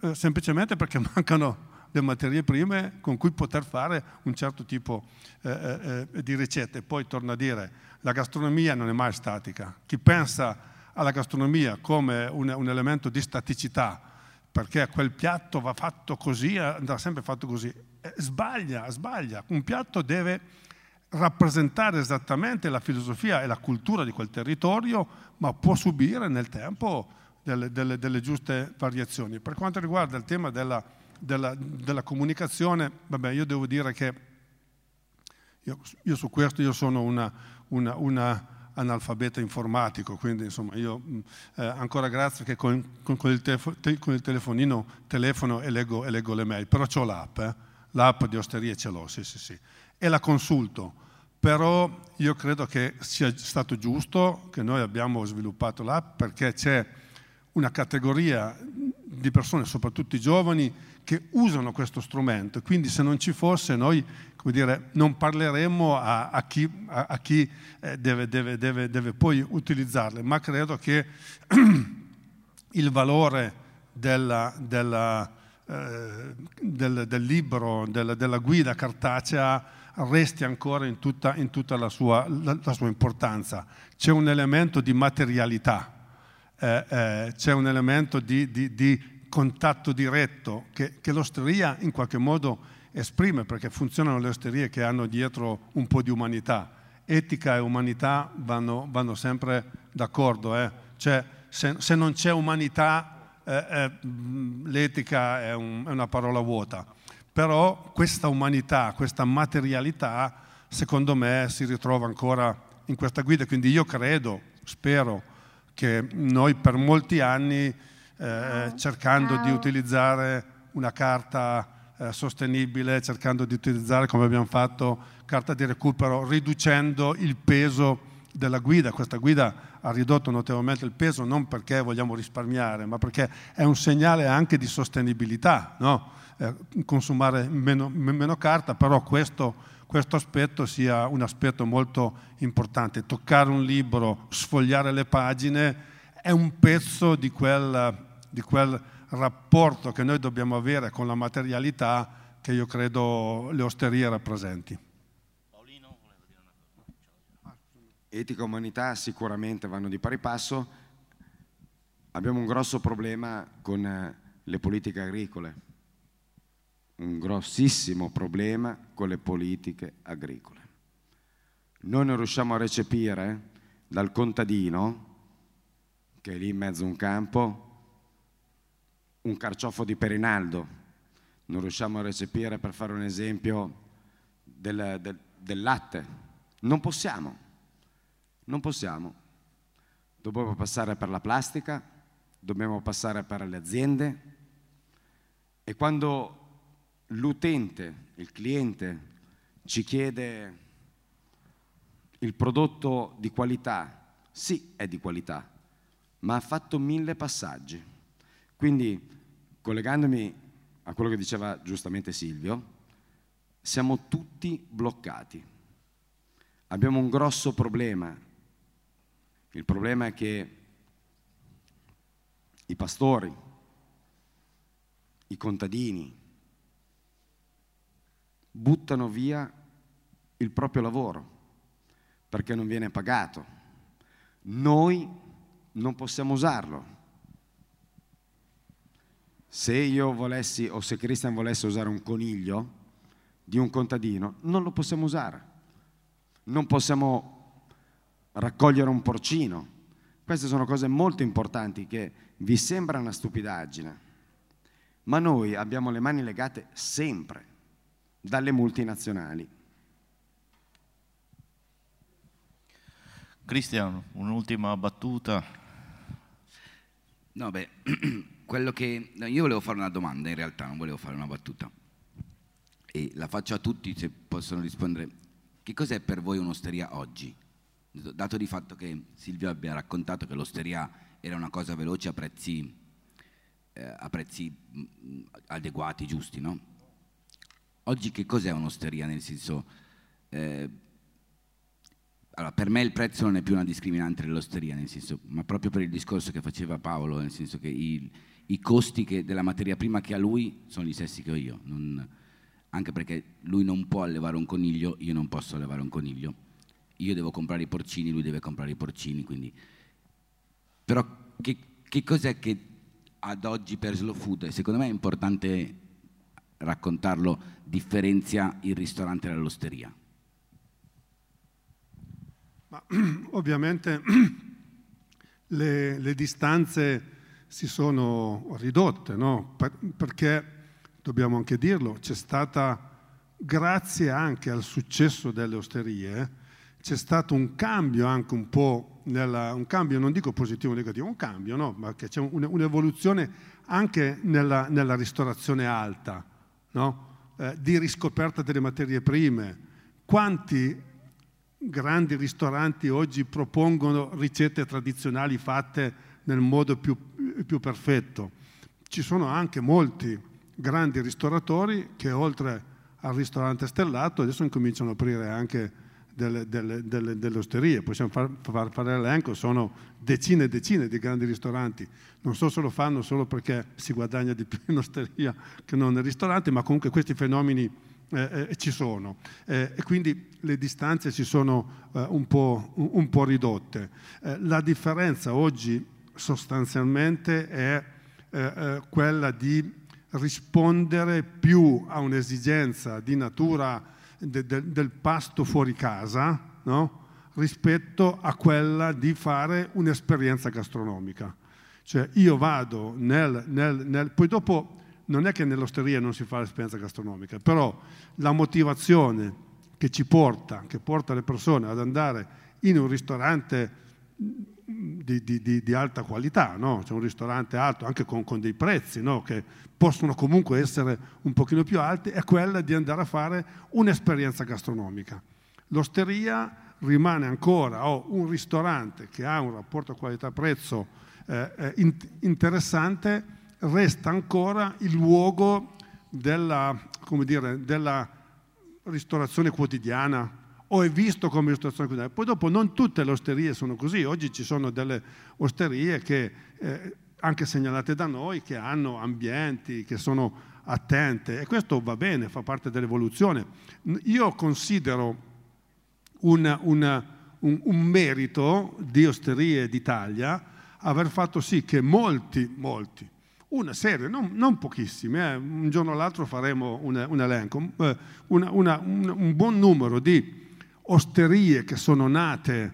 eh, semplicemente perché mancano le materie prime con cui poter fare un certo tipo eh, eh, eh, di ricette. Poi torno a dire, la gastronomia non è mai statica. Chi pensa alla gastronomia come un, un elemento di staticità, perché quel piatto va fatto così, andrà sempre fatto così. Eh, sbaglia, sbaglia. Un piatto deve rappresentare esattamente la filosofia e la cultura di quel territorio, ma può subire nel tempo delle, delle, delle giuste variazioni. Per quanto riguarda il tema della, della, della comunicazione, vabbè, io devo dire che io, io su questo io sono una, una, una analfabeta informatico, quindi insomma io mm, eh, ancora grazie che con, con, con, il te, con, il telefonino telefono e leggo, e leggo le mail, però ho l'app, eh? l'app di osterie ce l'ho, sì sì sì, e la consulto, però io credo che sia stato giusto che noi abbiamo sviluppato l'app perché c'è una categoria di persone, soprattutto i giovani, che usano questo strumento. Quindi se non ci fosse noi dire, non parleremmo a, a chi, a, a chi eh, deve, deve, deve, deve, poi utilizzarle, ma credo che il valore della, della, eh, del, del, libro, della, della, guida cartacea resti ancora in tutta, in tutta la, sua, la, la, sua, importanza. C'è un elemento di materialità, eh, eh c'è un elemento di, di, di contatto diretto che, che l'osteria in qualche modo esprime, perché funzionano le osterie che hanno dietro un po' di umanità. Etica e umanità vanno, vanno sempre d'accordo. Eh? Cioè, se, se, non c'è umanità, eh, eh, l'etica è, un, è, una parola vuota. Però questa umanità, questa materialità, secondo me si ritrova ancora in questa guida. Quindi io credo, spero, che noi per molti anni eh, cercando di utilizzare una carta eh, sostenibile, cercando di utilizzare, come abbiamo fatto, carta di recupero, riducendo il peso della guida. Questa guida ha ridotto notevolmente il peso non perché vogliamo risparmiare, ma perché è un segnale anche di sostenibilità, no? eh, consumare meno, meno, carta, però questo, questo aspetto sia un aspetto molto importante. Toccare un libro, sfogliare le pagine è un pezzo di quel di quel rapporto che noi dobbiamo avere con la materialità che io credo le osterie rappresenti. Etica e umanità sicuramente vanno di pari passo. abbiamo un grosso problema con eh, le politiche agricole, un grossissimo problema con le politiche agricole. Noi non riusciamo a recepire dal contadino, che è lì in mezzo a un campo, un carciofo di Perinaldo, non riusciamo a recepire, per fare un esempio, del, del, del latte. Non possiamo, non possiamo. Dobbiamo passare per la plastica, dobbiamo passare per le aziende e quando l'utente, il cliente, ci chiede il prodotto di qualità, sì è di qualità, ma ha fatto mille passaggi. Quindi, collegandomi a quello che diceva giustamente Silvio, siamo tutti bloccati. Abbiamo un grosso problema. Il problema è che i pastori, i contadini, buttano via il proprio lavoro perché non viene pagato. Noi non possiamo usarlo. Se io volessi o se Christian volesse usare un coniglio di un contadino, non lo possiamo usare. Non possiamo raccogliere un porcino. Queste sono cose molto importanti che vi sembra una stupidaggine, ma noi abbiamo le mani legate sempre dalle multinazionali. Cristian, un'ultima battuta. No, beh, quello che... Io volevo fare una domanda in realtà, non volevo fare una battuta. E la faccio a tutti se possono rispondere. Che cos'è per voi un'osteria oggi? Dato di fatto che Silvio abbia raccontato che l'osteria era una cosa veloce a prezzi, eh, a prezzi mm, adeguati, giusti, no? Oggi che cos'è un'osteria? Nel senso... Eh, allora, per me il prezzo non è più una discriminante dell'osteria, nel senso, ma proprio per il discorso che faceva Paolo, nel senso che i, i costi che, della materia prima che ha lui sono gli stessi che ho io, non, anche perché lui non può allevare un coniglio, io non posso allevare un coniglio, io devo comprare i porcini, lui deve comprare i porcini, quindi... Però che, che cos'è che ad oggi per Slow Food, secondo me è importante raccontarlo, differenzia il ristorante dall'osteria? Ma, ovviamente le, le, distanze si sono ridotte, no? per, perché, dobbiamo anche dirlo, c'è stata, grazie anche al successo delle osterie, c'è stato un cambio anche un po', nella, un cambio non dico positivo o negativo, un cambio, no? ma che c'è un, un'evoluzione anche nella, nella ristorazione alta, no? eh, di riscoperta delle materie prime. Quanti grandi ristoranti oggi propongono ricette tradizionali fatte nel modo più, più perfetto. Ci sono anche molti grandi ristoratori che oltre al ristorante stellato adesso incominciano ad aprire anche delle, delle, delle, delle osterie, possiamo far, far, fare l'elenco, sono decine e decine di grandi ristoranti, non so se lo fanno solo perché si guadagna di più in osteria che non nel ristorante, ma comunque questi fenomeni eh, eh, ci sono eh, e quindi le distanze si sono eh, un po', un, po', ridotte. Eh, la differenza oggi sostanzialmente è eh, quella di rispondere più a un'esigenza di natura de, de, del pasto fuori casa no? rispetto a quella di fare un'esperienza gastronomica. Cioè io vado nel, nel, nel poi dopo non è che nell'osteria non si fa l'esperienza gastronomica, però la motivazione che ci porta, che porta le persone ad andare in un ristorante di, di, di, alta qualità, no? c'è un ristorante alto anche con, con dei prezzi no? che possono comunque essere un pochino più alti, è quella di andare a fare un'esperienza gastronomica. L'osteria rimane ancora, o un ristorante che ha un rapporto qualità-prezzo eh, eh interessante, resta ancora il luogo della, dire, della ristorazione quotidiana o è visto come ristorazione quotidiana. Poi dopo non tutte le osterie sono così, oggi ci sono delle osterie che, eh, anche segnalate da noi, che hanno ambienti, che sono attente e questo va bene, fa parte dell'evoluzione. Io considero un, un, un, un merito di Osterie d'Italia aver fatto sì che molti, molti, una serie, non, non pochissimi, eh, un giorno o l'altro faremo un, un elenco, eh, una, una, un, un, buon numero di osterie che sono nate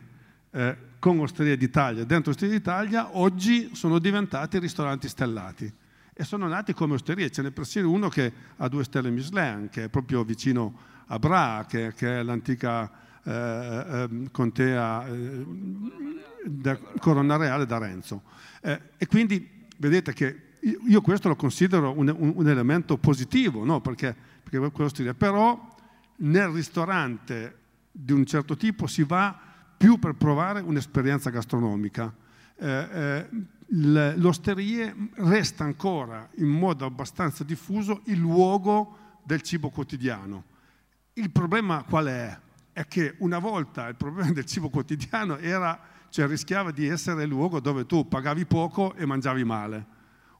eh, con Osteria d'Italia, dentro Osteria d'Italia, oggi sono diventati ristoranti stellati e sono nati come osterie. Ce n'è persino uno che ha due stelle Michelin, che è proprio vicino a Bra, che, che è l'antica eh, eh, contea eh, Corona Reale d'Arenzo. Eh, e quindi vedete che io questo lo considero un, un, elemento positivo, no? perché, perché però nel ristorante di un certo tipo si va più per provare un'esperienza gastronomica. Eh, eh, l'osterie resta ancora in modo abbastanza diffuso il luogo del cibo quotidiano. Il problema qual è? È che una volta il problema del cibo quotidiano era, cioè rischiava di essere il luogo dove tu pagavi poco e mangiavi male.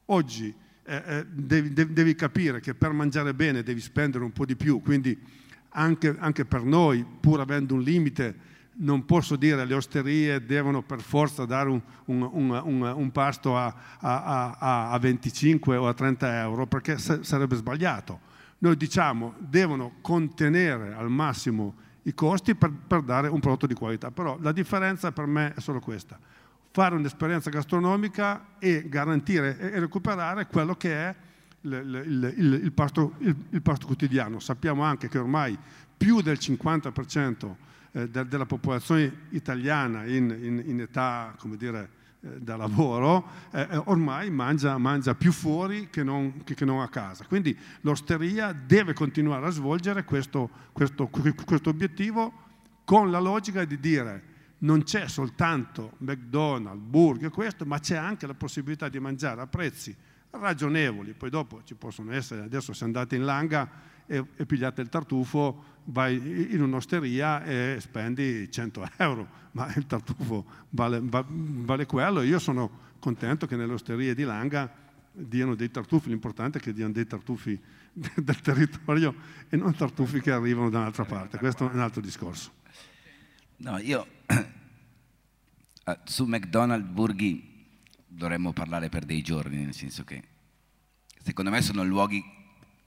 Oggi eh, eh, devi, devi, capire che per mangiare bene devi spendere un po' di più, quindi anche, anche, per noi, pur avendo un limite, non posso dire che le osterie devono per forza dare un, un, un, un pasto a, a, a, a, 25 o a 30 euro, perché sarebbe sbagliato. Noi diciamo devono contenere al massimo i costi per, per dare un prodotto di qualità, però la differenza per me è solo questa fare un'esperienza gastronomica e garantire e recuperare quello che è il, il, il, il pasto, pasto, quotidiano. Sappiamo anche che ormai più del 50% eh, della popolazione italiana in, in, in età, come dire, eh, da lavoro, eh, eh, ormai mangia, mangia, più fuori che non, che, che non, a casa. Quindi l'osteria deve continuare a svolgere questo, questo, questo obiettivo con la logica di dire non c'è soltanto McDonald's, burger, questo, ma c'è anche la possibilità di mangiare a prezzi ragionevoli. Poi dopo ci possono essere, adesso se andate in Langa e, e pigliate il tartufo, vai in un'osteria e spendi 100 euro, ma il tartufo vale, vale quello. Io sono contento che nelle osterie di Langa diano dei tartufi, l'importante è che diano dei tartufi del territorio e non tartufi che arrivano da un'altra parte. Questo è un altro discorso. No, io su McDonald's Burghi dovremmo parlare per dei giorni, nel senso che secondo me sono luoghi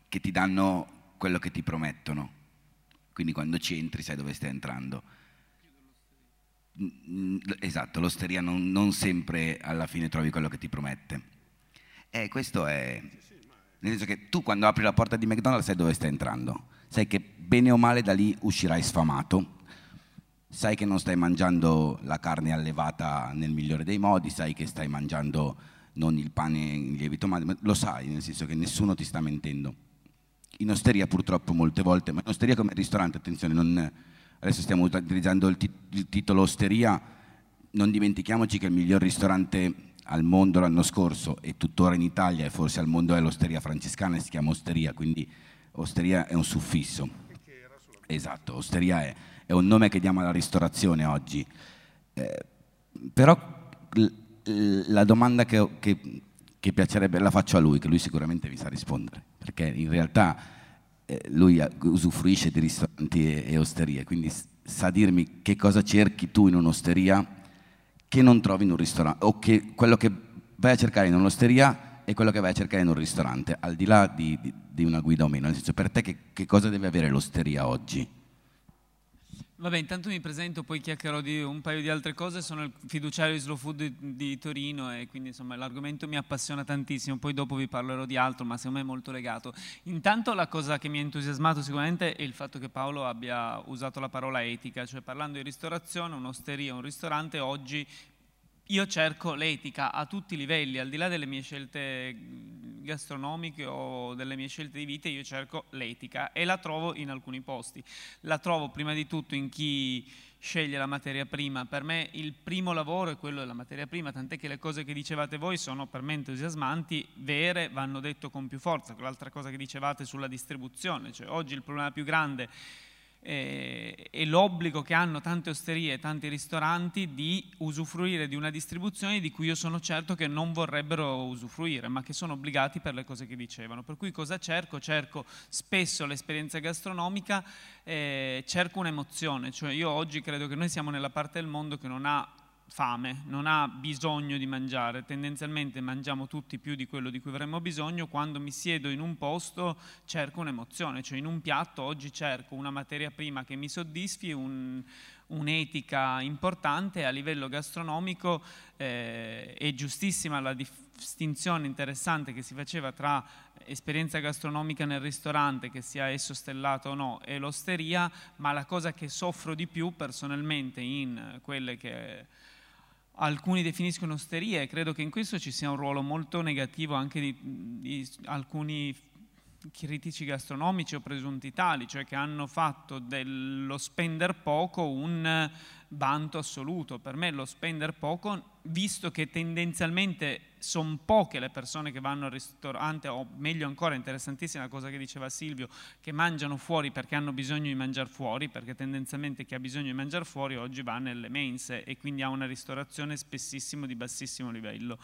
che ti danno quello che ti promettono. Quindi quando ci entri sai dove stai entrando. Esatto, l'osteria non, non sempre alla fine trovi quello che ti promette. E questo è... Nel senso che tu quando apri la porta di McDonald's sai dove stai entrando. Sai che bene o male da lì uscirai sfamato sai che non stai mangiando la carne allevata nel migliore dei modi, sai che stai mangiando non il pane in lievito ma lo sai, nel senso che nessuno ti sta mentendo. In osteria purtroppo molte volte, ma in osteria come ristorante, attenzione, non, adesso stiamo utilizzando il, tit- il titolo osteria, non dimentichiamoci che il miglior ristorante al mondo l'anno scorso e tuttora in Italia e forse al mondo è l'osteria francescana e si chiama osteria, quindi osteria è un suffisso. Esatto, osteria è è un nome che diamo alla ristorazione oggi. Eh, però la domanda che, che, che, piacerebbe la faccio a lui, che lui sicuramente vi sa rispondere, perché in realtà eh, lui usufruisce di ristoranti e, e osterie, quindi sa dirmi che cosa cerchi tu in un'osteria che non trovi in un ristorante, o che quello che vai a cercare in un'osteria è quello che vai a cercare in un ristorante, al di là di, di, di una guida o meno. Nel senso, per te che, che cosa deve avere l'osteria oggi? Vabbè, intanto mi presento, poi chiacchierò di un paio di altre cose. Sono il fiduciario di Slow Food di, Torino e quindi insomma l'argomento mi appassiona tantissimo. Poi dopo vi parlerò di altro, ma secondo me è molto legato. Intanto la cosa che mi ha entusiasmato sicuramente è il fatto che Paolo abbia usato la parola etica, cioè parlando di ristorazione, un'osteria, un ristorante, oggi io cerco l'etica a tutti i livelli, al di là delle mie scelte gastronomiche o delle mie scelte di vita, io cerco l'etica e la trovo in alcuni posti. La trovo prima di tutto in chi sceglie la materia prima. Per me il primo lavoro è quello della materia prima, tant'è che le cose che dicevate voi sono per me entusiasmanti, vere, vanno detto con più forza. L'altra cosa che dicevate sulla distribuzione, cioè oggi il problema più grande eh, e l'obbligo che hanno tante osterie e tanti ristoranti di usufruire di una distribuzione di cui io sono certo che non vorrebbero usufruire, ma che sono obbligati per le cose che dicevano. Per cui cosa cerco? Cerco spesso l'esperienza gastronomica, eh, cerco un'emozione, cioè io oggi credo che noi siamo nella parte del mondo che non ha fame, non ha bisogno di mangiare, tendenzialmente mangiamo tutti più di quello di cui avremmo bisogno, quando mi siedo in un posto cerco un'emozione, cioè in un piatto oggi cerco una materia prima che mi soddisfi, un, un'etica importante. A livello gastronomico eh, è giustissima la distinzione interessante che si faceva tra esperienza gastronomica nel ristorante, che sia esso stellato o no, e l'osteria, ma la cosa che soffro di più personalmente in quelle che alcuni definiscono osterie, credo che in questo ci sia un ruolo molto negativo anche di, di alcuni critici gastronomici o presunti tali, cioè che hanno fatto dello spender poco un vanto assoluto. Per me lo spender poco, visto che tendenzialmente sono poche le persone che vanno al ristorante, o meglio ancora, interessantissima la cosa che diceva Silvio, che mangiano fuori perché hanno bisogno di mangiare fuori, perché tendenzialmente chi ha bisogno di mangiare fuori oggi va nelle mense e quindi ha una ristorazione spessissimo di bassissimo livello.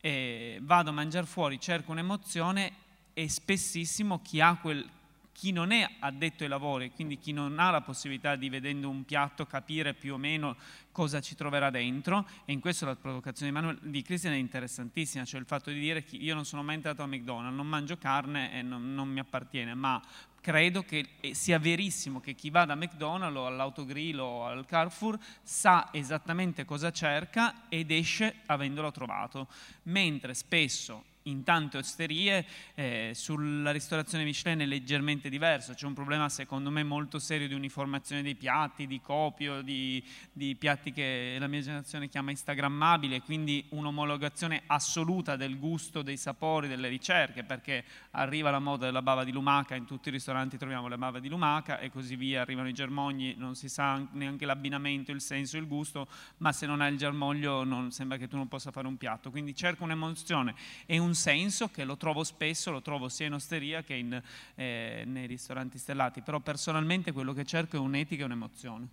E vado a mangiare fuori, cerco un'emozione e spessissimo chi, quel, chi non è addetto ai lavori, quindi chi non ha la possibilità di vedendo un piatto capire più o meno cosa ci troverà dentro, e in questo la provocazione di, Manuel, di Christian è interessantissima, cioè il fatto di dire che io non sono mai entrato a McDonald's, non mangio carne e non, non mi appartiene, ma credo che sia verissimo che chi va da McDonald's o all'autogrill o al Carrefour sa esattamente cosa cerca ed esce avendolo trovato, mentre spesso in tante osterie, eh, sulla ristorazione Michelin è leggermente diverso, c'è un problema secondo me molto serio di uniformazione dei piatti, di copio, di, di piatti che la mia generazione chiama instagrammabile, quindi un'omologazione assoluta del gusto, dei sapori, delle ricerche, perché arriva la moda della bava di lumaca, in tutti i ristoranti troviamo la bava di lumaca e così via, arrivano i germogli, non si sa neanche l'abbinamento, il senso, il gusto, ma se non hai il germoglio non sembra che tu non possa fare un piatto, quindi cerco un'emozione e un senso che lo trovo spesso, lo trovo sia in osteria che in, eh, nei ristoranti stellati, però personalmente quello che cerco è un'etica e un'emozione.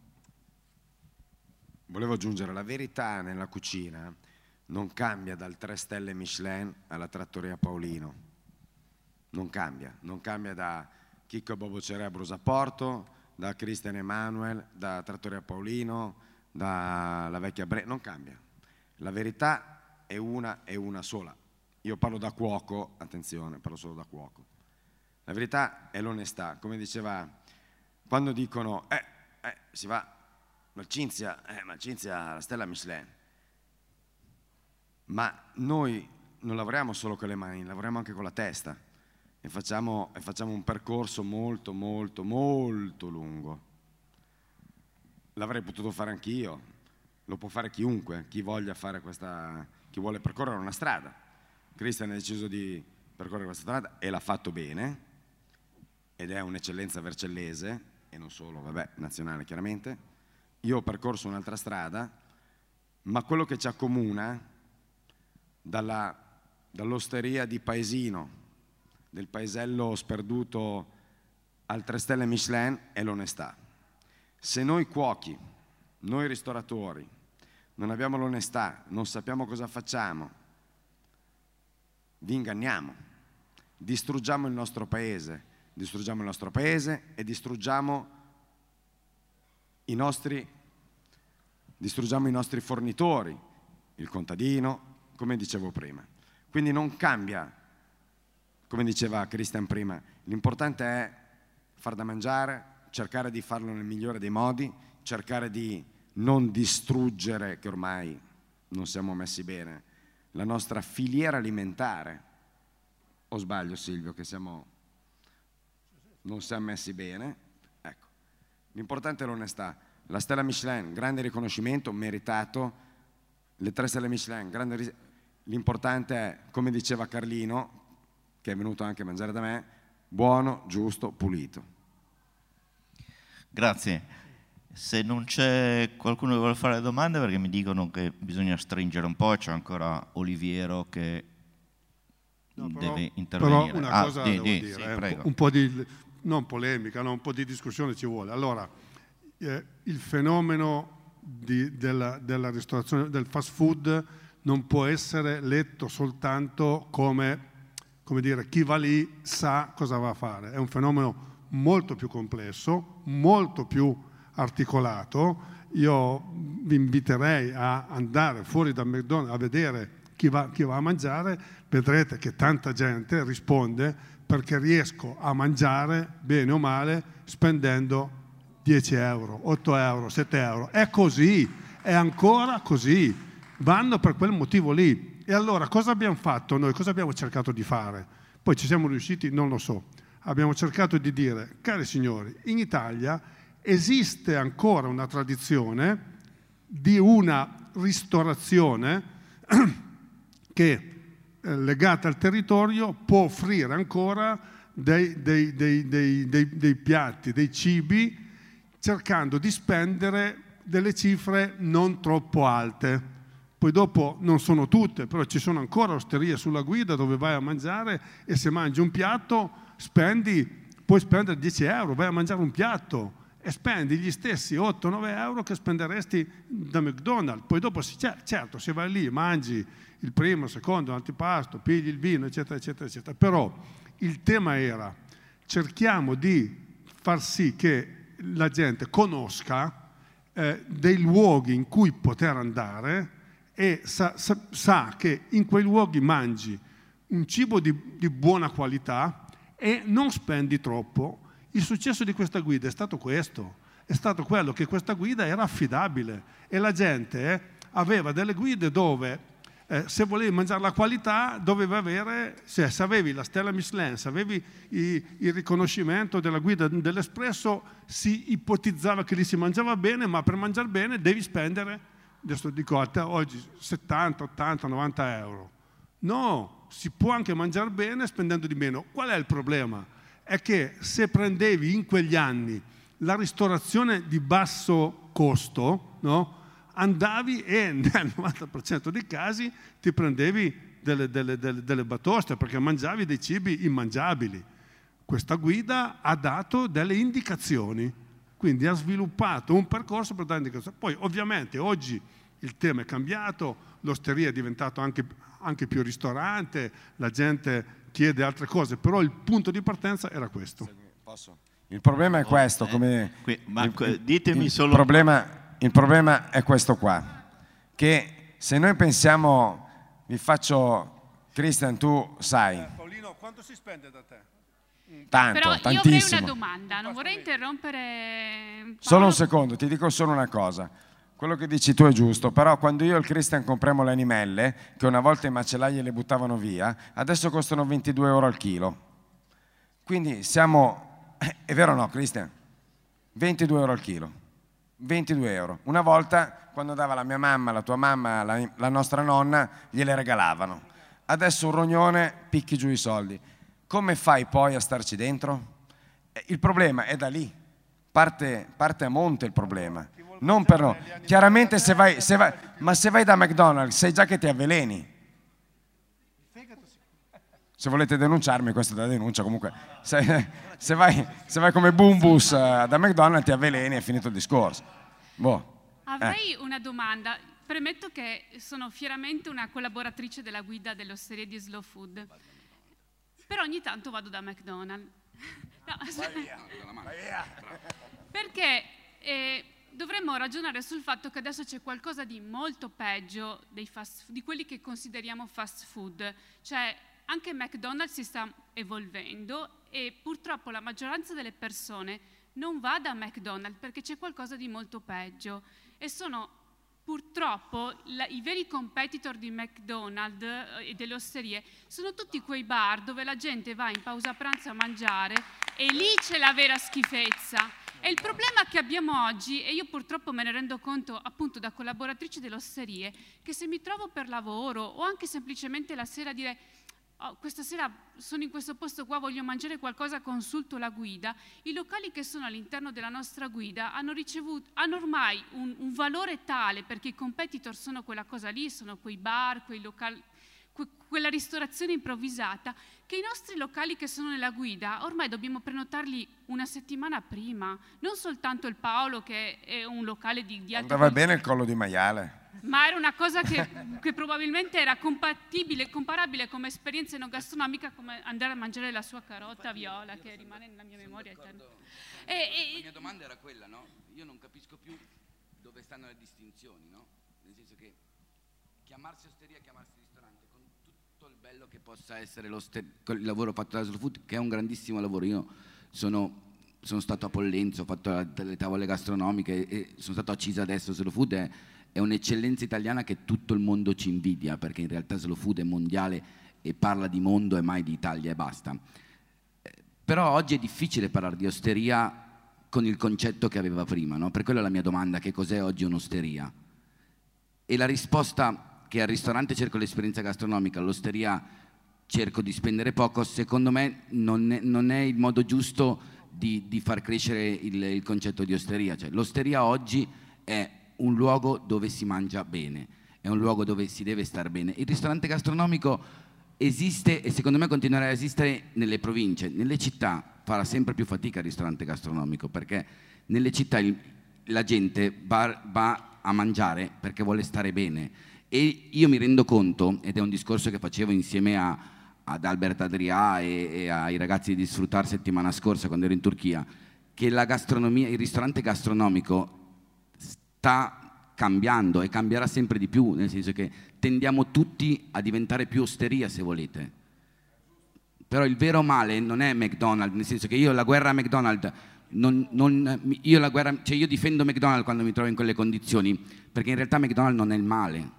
Volevo aggiungere, la verità nella cucina non cambia dal 3 stelle Michelin alla trattoria Paolino, non cambia, non cambia da Chicco Bobo Cerebro Saporto, da Cristian Emanuel, da Trattoria Paolino, dalla vecchia Bre, non cambia. La verità è una e una sola. Io parlo da cuoco, attenzione, parlo solo da cuoco. La verità è l'onestà, come diceva, quando dicono, eh, eh si va, ma Cinzia, eh, ma Cinzia la stella Michelin. Ma noi non lavoriamo solo con le mani, lavoriamo anche con la testa e facciamo, e facciamo un percorso molto, molto, molto lungo. L'avrei potuto fare anch'io, lo può fare chiunque, chi voglia fare questa, chi vuole percorrere una strada Cristian ha deciso di percorrere questa strada e l'ha fatto bene ed è un'eccellenza vercellese e non solo, vabbè, nazionale chiaramente. Io ho percorso un'altra strada, ma quello che ci accomuna dall'osteria di Paesino, del paesello sperduto al 3 stelle Michelin, è l'onestà. Se noi cuochi, noi ristoratori, non abbiamo l'onestà, non sappiamo cosa facciamo, vi inganniamo, distruggiamo il nostro paese, distruggiamo il nostro paese e distruggiamo i nostri, distruggiamo i nostri fornitori, il contadino, come dicevo prima. Quindi non cambia, come diceva Christian prima, l'importante è far da mangiare, cercare di farlo nel migliore dei modi, cercare di non distruggere, che ormai non siamo messi bene, la nostra filiera alimentare. O sbaglio Silvio che siamo, non siamo messi bene? Ecco, l'importante è l'onestà. La stella Michelin, grande riconoscimento, meritato. Le tre stelle Michelin, grande ris- L'importante è, come diceva Carlino, che è venuto anche a mangiare da me, buono, giusto, pulito. Grazie. Se non c'è qualcuno che vuole fare domande, perché mi dicono che bisogna stringere un po', c'è ancora Oliviero che no, però, deve intervenire. Però una ah, cosa di, di, dire, sì, eh, un, po', di, non polemica, no, un po' di discussione ci vuole. Allora, eh, il fenomeno di, della, della ristorazione, del fast food non può essere letto soltanto come, come dire, chi va lì sa cosa va a fare. È un fenomeno molto più complesso, molto più articolato. Io vi inviterei a andare fuori da McDonald's a vedere chi va, chi va a mangiare, vedrete che tanta gente risponde perché riesco a mangiare bene o male spendendo 10 euro, 8 euro, 7 euro. È così, è ancora così. Vanno per quel motivo lì. E allora cosa abbiamo fatto noi? Cosa abbiamo cercato di fare? Poi ci siamo riusciti? Non lo so. Abbiamo cercato di dire, cari signori, in Italia esiste ancora una tradizione di una ristorazione che eh, legata al territorio può offrire ancora dei, dei, dei, dei, piatti, dei cibi, cercando di spendere delle cifre non troppo alte. Poi dopo non sono tutte, però ci sono ancora osterie sulla guida dove vai a mangiare e se mangi un piatto spendi, puoi spendere 10 euro, vai a mangiare un piatto e spendi gli stessi 8-9 euro che spenderesti da McDonald's. Poi dopo, certo, se vai lì, mangi il primo, il secondo, l'antipasto, pigli il vino, eccetera, eccetera, eccetera. Però il tema era cerchiamo di far sì che la gente conosca eh, dei luoghi in cui poter andare e sa, sa, sa, che in quei luoghi mangi un cibo di, di buona qualità e non spendi troppo il successo di questa guida è stato questo, è stato quello che questa guida era affidabile e la gente eh, aveva delle guide dove eh, se volevi mangiare la qualità dovevi avere, cioè, se avevi la stella Michelin, se avevi i, il riconoscimento della guida dell'espresso, si ipotizzava che lì si mangiava bene, ma per mangiare bene devi spendere, adesso dico a te oggi 70, 80, 90 euro. No, si può anche mangiare bene spendendo di meno. Qual è il problema? È che se prendevi in quegli anni la ristorazione di basso costo, no? andavi e nel 90% dei casi ti prendevi delle, delle, delle, delle batoste perché mangiavi dei cibi immangiabili. Questa guida ha dato delle indicazioni, quindi ha sviluppato un percorso per dare indicazioni. Poi ovviamente oggi il tema è cambiato, l'osteria è diventato anche, anche più ristorante, la gente chiede altre cose, però il punto di partenza era questo. Posso? Il problema è questo, come... Qui, ma il, ditemi il solo... Problema, il problema è questo qua, che se noi pensiamo, vi faccio... Cristian, tu sai... Eh, Paolino, quanto si spende da te? Tanto, Però tantissimo. io avrei una domanda, non vorrei interrompere... Paolo. Solo un secondo, ti dico solo una cosa. Quello che dici tu è giusto, però quando io e il Christian compriamo le animelle, che una volta i macellai le buttavano via, adesso costano 22 euro al chilo. Quindi siamo... È vero o no, Christian? 22 euro al chilo. 22 euro. Una volta, quando dava la mia mamma, la tua mamma, la, la nostra nonna, gliele regalavano. Adesso un rognone, picchi giù i soldi. Come fai poi a starci dentro? Eh, il problema è da lì. Parte, parte a monte il problema non per no. Chiaramente se vai, se vai, ma se vai da McDonald's sai già che ti avveleni. Se volete denunciarmi, questa è da denuncia comunque. Se, se, vai, se vai, come Boombus uh, da McDonald's ti avveleni è finito il discorso. Boh. Avrei eh. una domanda. Premetto che sono fieramente una collaboratrice della guida dell'osteria di Slow Food. Però ogni tanto vado da McDonald's. No, perché eh, dovremmo ragionare sul fatto che adesso c'è qualcosa di molto peggio fast, di quelli che consideriamo fast food, cioè anche McDonald's si sta evolvendo e purtroppo la maggioranza delle persone non va da McDonald's perché c'è qualcosa di molto peggio e sono purtroppo la, i veri competitor di McDonald's eh, e delle osterie sono tutti quei bar dove la gente va in pausa pranzo a mangiare e lì c'è la vera schifezza. E il problema che abbiamo oggi, e io purtroppo me ne rendo conto appunto da collaboratrice dell'osterie, che se mi trovo per lavoro o anche semplicemente la sera dire oh, questa sera sono in questo posto qua, voglio mangiare qualcosa, consulto la guida, i locali che sono all'interno della nostra guida hanno, ricevuto, hanno ormai un, un valore tale perché i competitor sono quella cosa lì, sono quei bar, quei locali, que, quella ristorazione improvvisata, che i nostri locali che sono nella guida ormai dobbiamo prenotarli una settimana prima, non soltanto il Paolo che è un locale di, di Andava bene il collo di maiale. ma era una cosa che, che probabilmente era compatibile, comparabile come esperienza enogastronomica come andare a mangiare la sua carota viola che rimane nella mia memoria eterna. E, La e- mia domanda era quella, no? Io non capisco più dove stanno le distinzioni, no? Nel senso che chiamarsi osteria, chiamarsi il bello che possa essere l'oste- il lavoro fatto da Slow Food, che è un grandissimo lavoro. Io sono, sono stato a Pollenzo, ho fatto la- delle tavole gastronomiche e sono stato a Cisa adesso. Slow Food è, è un'eccellenza italiana che tutto il mondo ci invidia, perché in realtà Slow Food è mondiale e parla di mondo e mai di Italia e basta. Però oggi è difficile parlare di osteria con il concetto che aveva prima, no? Per quello è la mia domanda, che cos'è oggi un'osteria? E la risposta che al ristorante cerco l'esperienza gastronomica, all'osteria cerco di spendere poco, secondo me non è, non è il modo giusto di, di far crescere il, il concetto di osteria. Cioè, l'osteria oggi è un luogo dove si mangia bene, è un luogo dove si deve stare bene. Il ristorante gastronomico esiste e secondo me continuerà a esistere nelle province, nelle città farà sempre più fatica il ristorante gastronomico perché nelle città il- la gente va, va a mangiare perché vuole stare bene e io mi rendo conto, ed è un discorso che facevo insieme a- ad Albert Adrià e, e ai ragazzi di Sfruttar settimana scorsa quando ero in Turchia, che il ristorante gastronomico sta cambiando e cambierà sempre di più, nel senso che tendiamo tutti a diventare più osteria se volete. Però il vero male non è McDonald's, nel senso che io la guerra a McDonald's, non- non- io, guerra- cioè io difendo McDonald's quando mi trovo in quelle condizioni, perché in realtà McDonald's non è il male.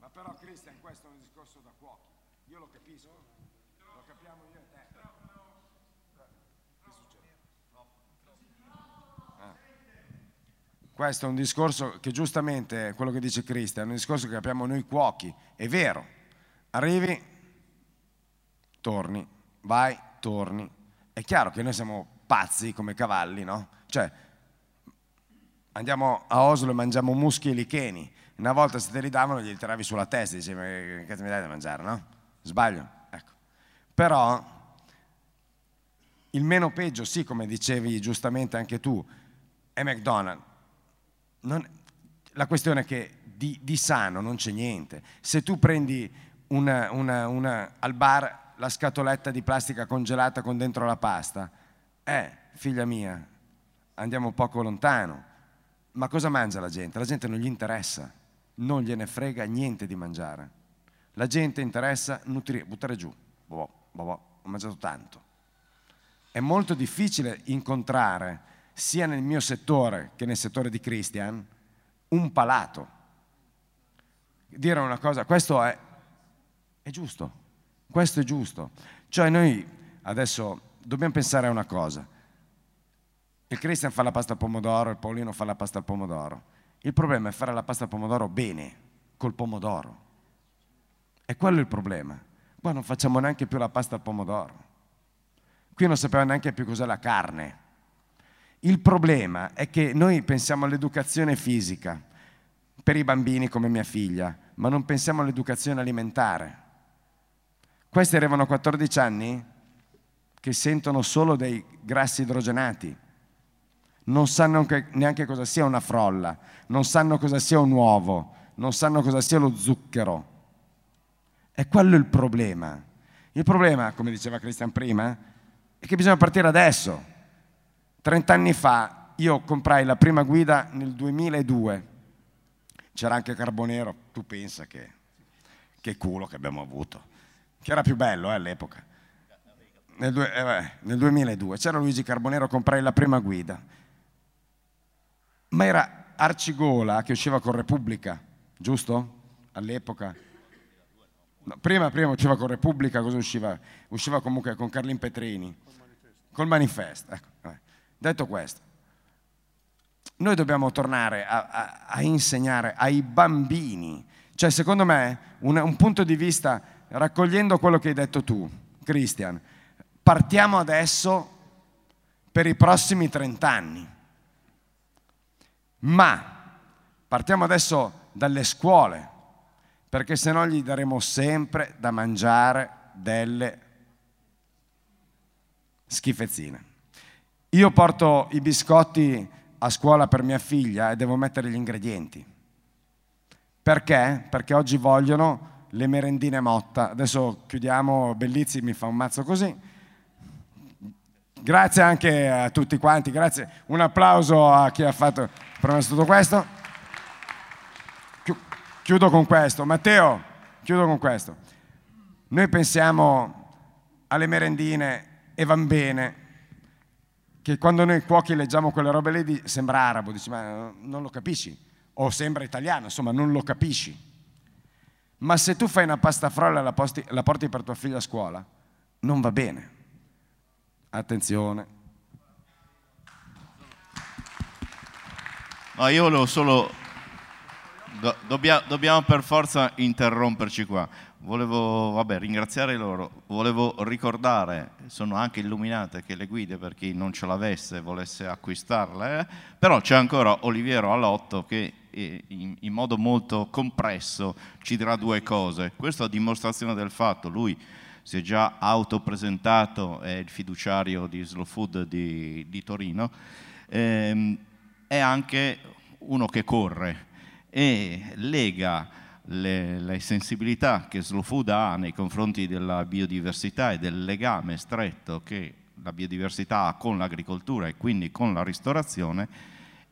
Ma però Cristian, questo è un discorso da cuochi. Io lo capisco. Lo capiamo io e te. Che succede? Ah. Questo è un discorso che giustamente, quello che dice Cristian, è un discorso che capiamo noi cuochi. È vero. Arrivi, torni, vai, torni. È chiaro che noi siamo pazzi come cavalli, no? Cioè, andiamo a Oslo e mangiamo muschi e licheni. Una volta se te li davano glieli tiravi sulla testa e dicevi, che mi dai da mangiare, no? Sbaglio? Ecco. Però il meno peggio, sì, come dicevi giustamente anche tu, è McDonald's. Non- la questione è che di, di sano non c'è niente. Se tu prendi una- una- una- al bar la scatoletta di plastica congelata con dentro la pasta, eh, figlia mia, andiamo poco lontano. Ma cosa mangia la gente? La gente non gli interessa, non gliene frega niente di mangiare. La gente interessa nutrire, buttare giù. Boh, boh, boh, ho mangiato tanto. È molto difficile incontrare, sia nel mio settore che nel settore di Christian, un palato. Dire una cosa, questo è, è giusto, questo è giusto. Cioè noi adesso dobbiamo pensare a una cosa. Il Christian fa la pasta al pomodoro, il Paolino fa la pasta al pomodoro. Il problema è fare la pasta al pomodoro bene, col pomodoro. È quello il problema. Qua non facciamo neanche più la pasta al pomodoro. Qui non sappiamo neanche più cos'è la carne. Il problema è che noi pensiamo all'educazione fisica per i bambini come mia figlia, ma non pensiamo all'educazione alimentare. Questi arrivano a 14 anni che sentono solo dei grassi idrogenati, non sanno che- neanche cosa sia una frolla, non sanno cosa sia un uovo, non sanno cosa sia lo zucchero. È quello il problema. Il problema, come diceva Cristian prima, è che bisogna partire adesso. 30 anni fa io comprai la prima guida nel 2002. C'era anche Carbonero, tu pensa che, che culo che abbiamo avuto, che era più bello eh, all'epoca. Nel, due- eh, nel 2002 c'era Luigi Carbonero, comprai la prima guida. Ma era Arcigola che usciva con Repubblica, giusto? All'epoca. No, prima, prima usciva con Repubblica, cosa usciva? Usciva comunque con Carlin Petrini, col manifesto. Ecco, vabbè. Detto questo, noi dobbiamo tornare a, a- a insegnare ai bambini, cioè secondo me un, un punto di vista, raccogliendo quello che hai detto tu, Christian, partiamo adesso per i prossimi 30 anni, ma partiamo adesso dalle scuole, perché se no gli daremo sempre da mangiare delle schifezzine. Io porto i biscotti a scuola per mia figlia e devo mettere gli ingredienti. Perché? Perché oggi vogliono le merendine motta. Adesso chiudiamo, Bellizzi mi fa un mazzo così. Grazie anche a tutti quanti, grazie. Un applauso a chi ha fatto promesso tutto questo. Chiudo con questo. Matteo, chiudo con questo. Noi pensiamo alle merendine e van bene, che quando noi cuochi leggiamo quelle robe lì sembra arabo, dici ma non lo capisci, o sembra italiano, insomma non lo capisci. Ma se tu fai una pasta frolla e la, la porti per tua figlia a scuola, non va bene. Attenzione. No, io volevo solo... Do, dobbia, dobbiamo per forza interromperci qua. Volevo vabbè, ringraziare loro, volevo ricordare, sono anche illuminate che le guide per chi non ce l'avesse volesse acquistarle, eh? però c'è ancora Oliviero Allotto che eh, in, in, modo molto compresso ci dirà due cose. Questo a dimostrazione del fatto, lui si è già autopresentato, è il fiduciario di Slow Food di, di Torino, ehm, è anche uno che corre e lega le, le, sensibilità che Slow Food ha nei confronti della biodiversità e del legame stretto che la biodiversità ha con l'agricoltura e quindi con la ristorazione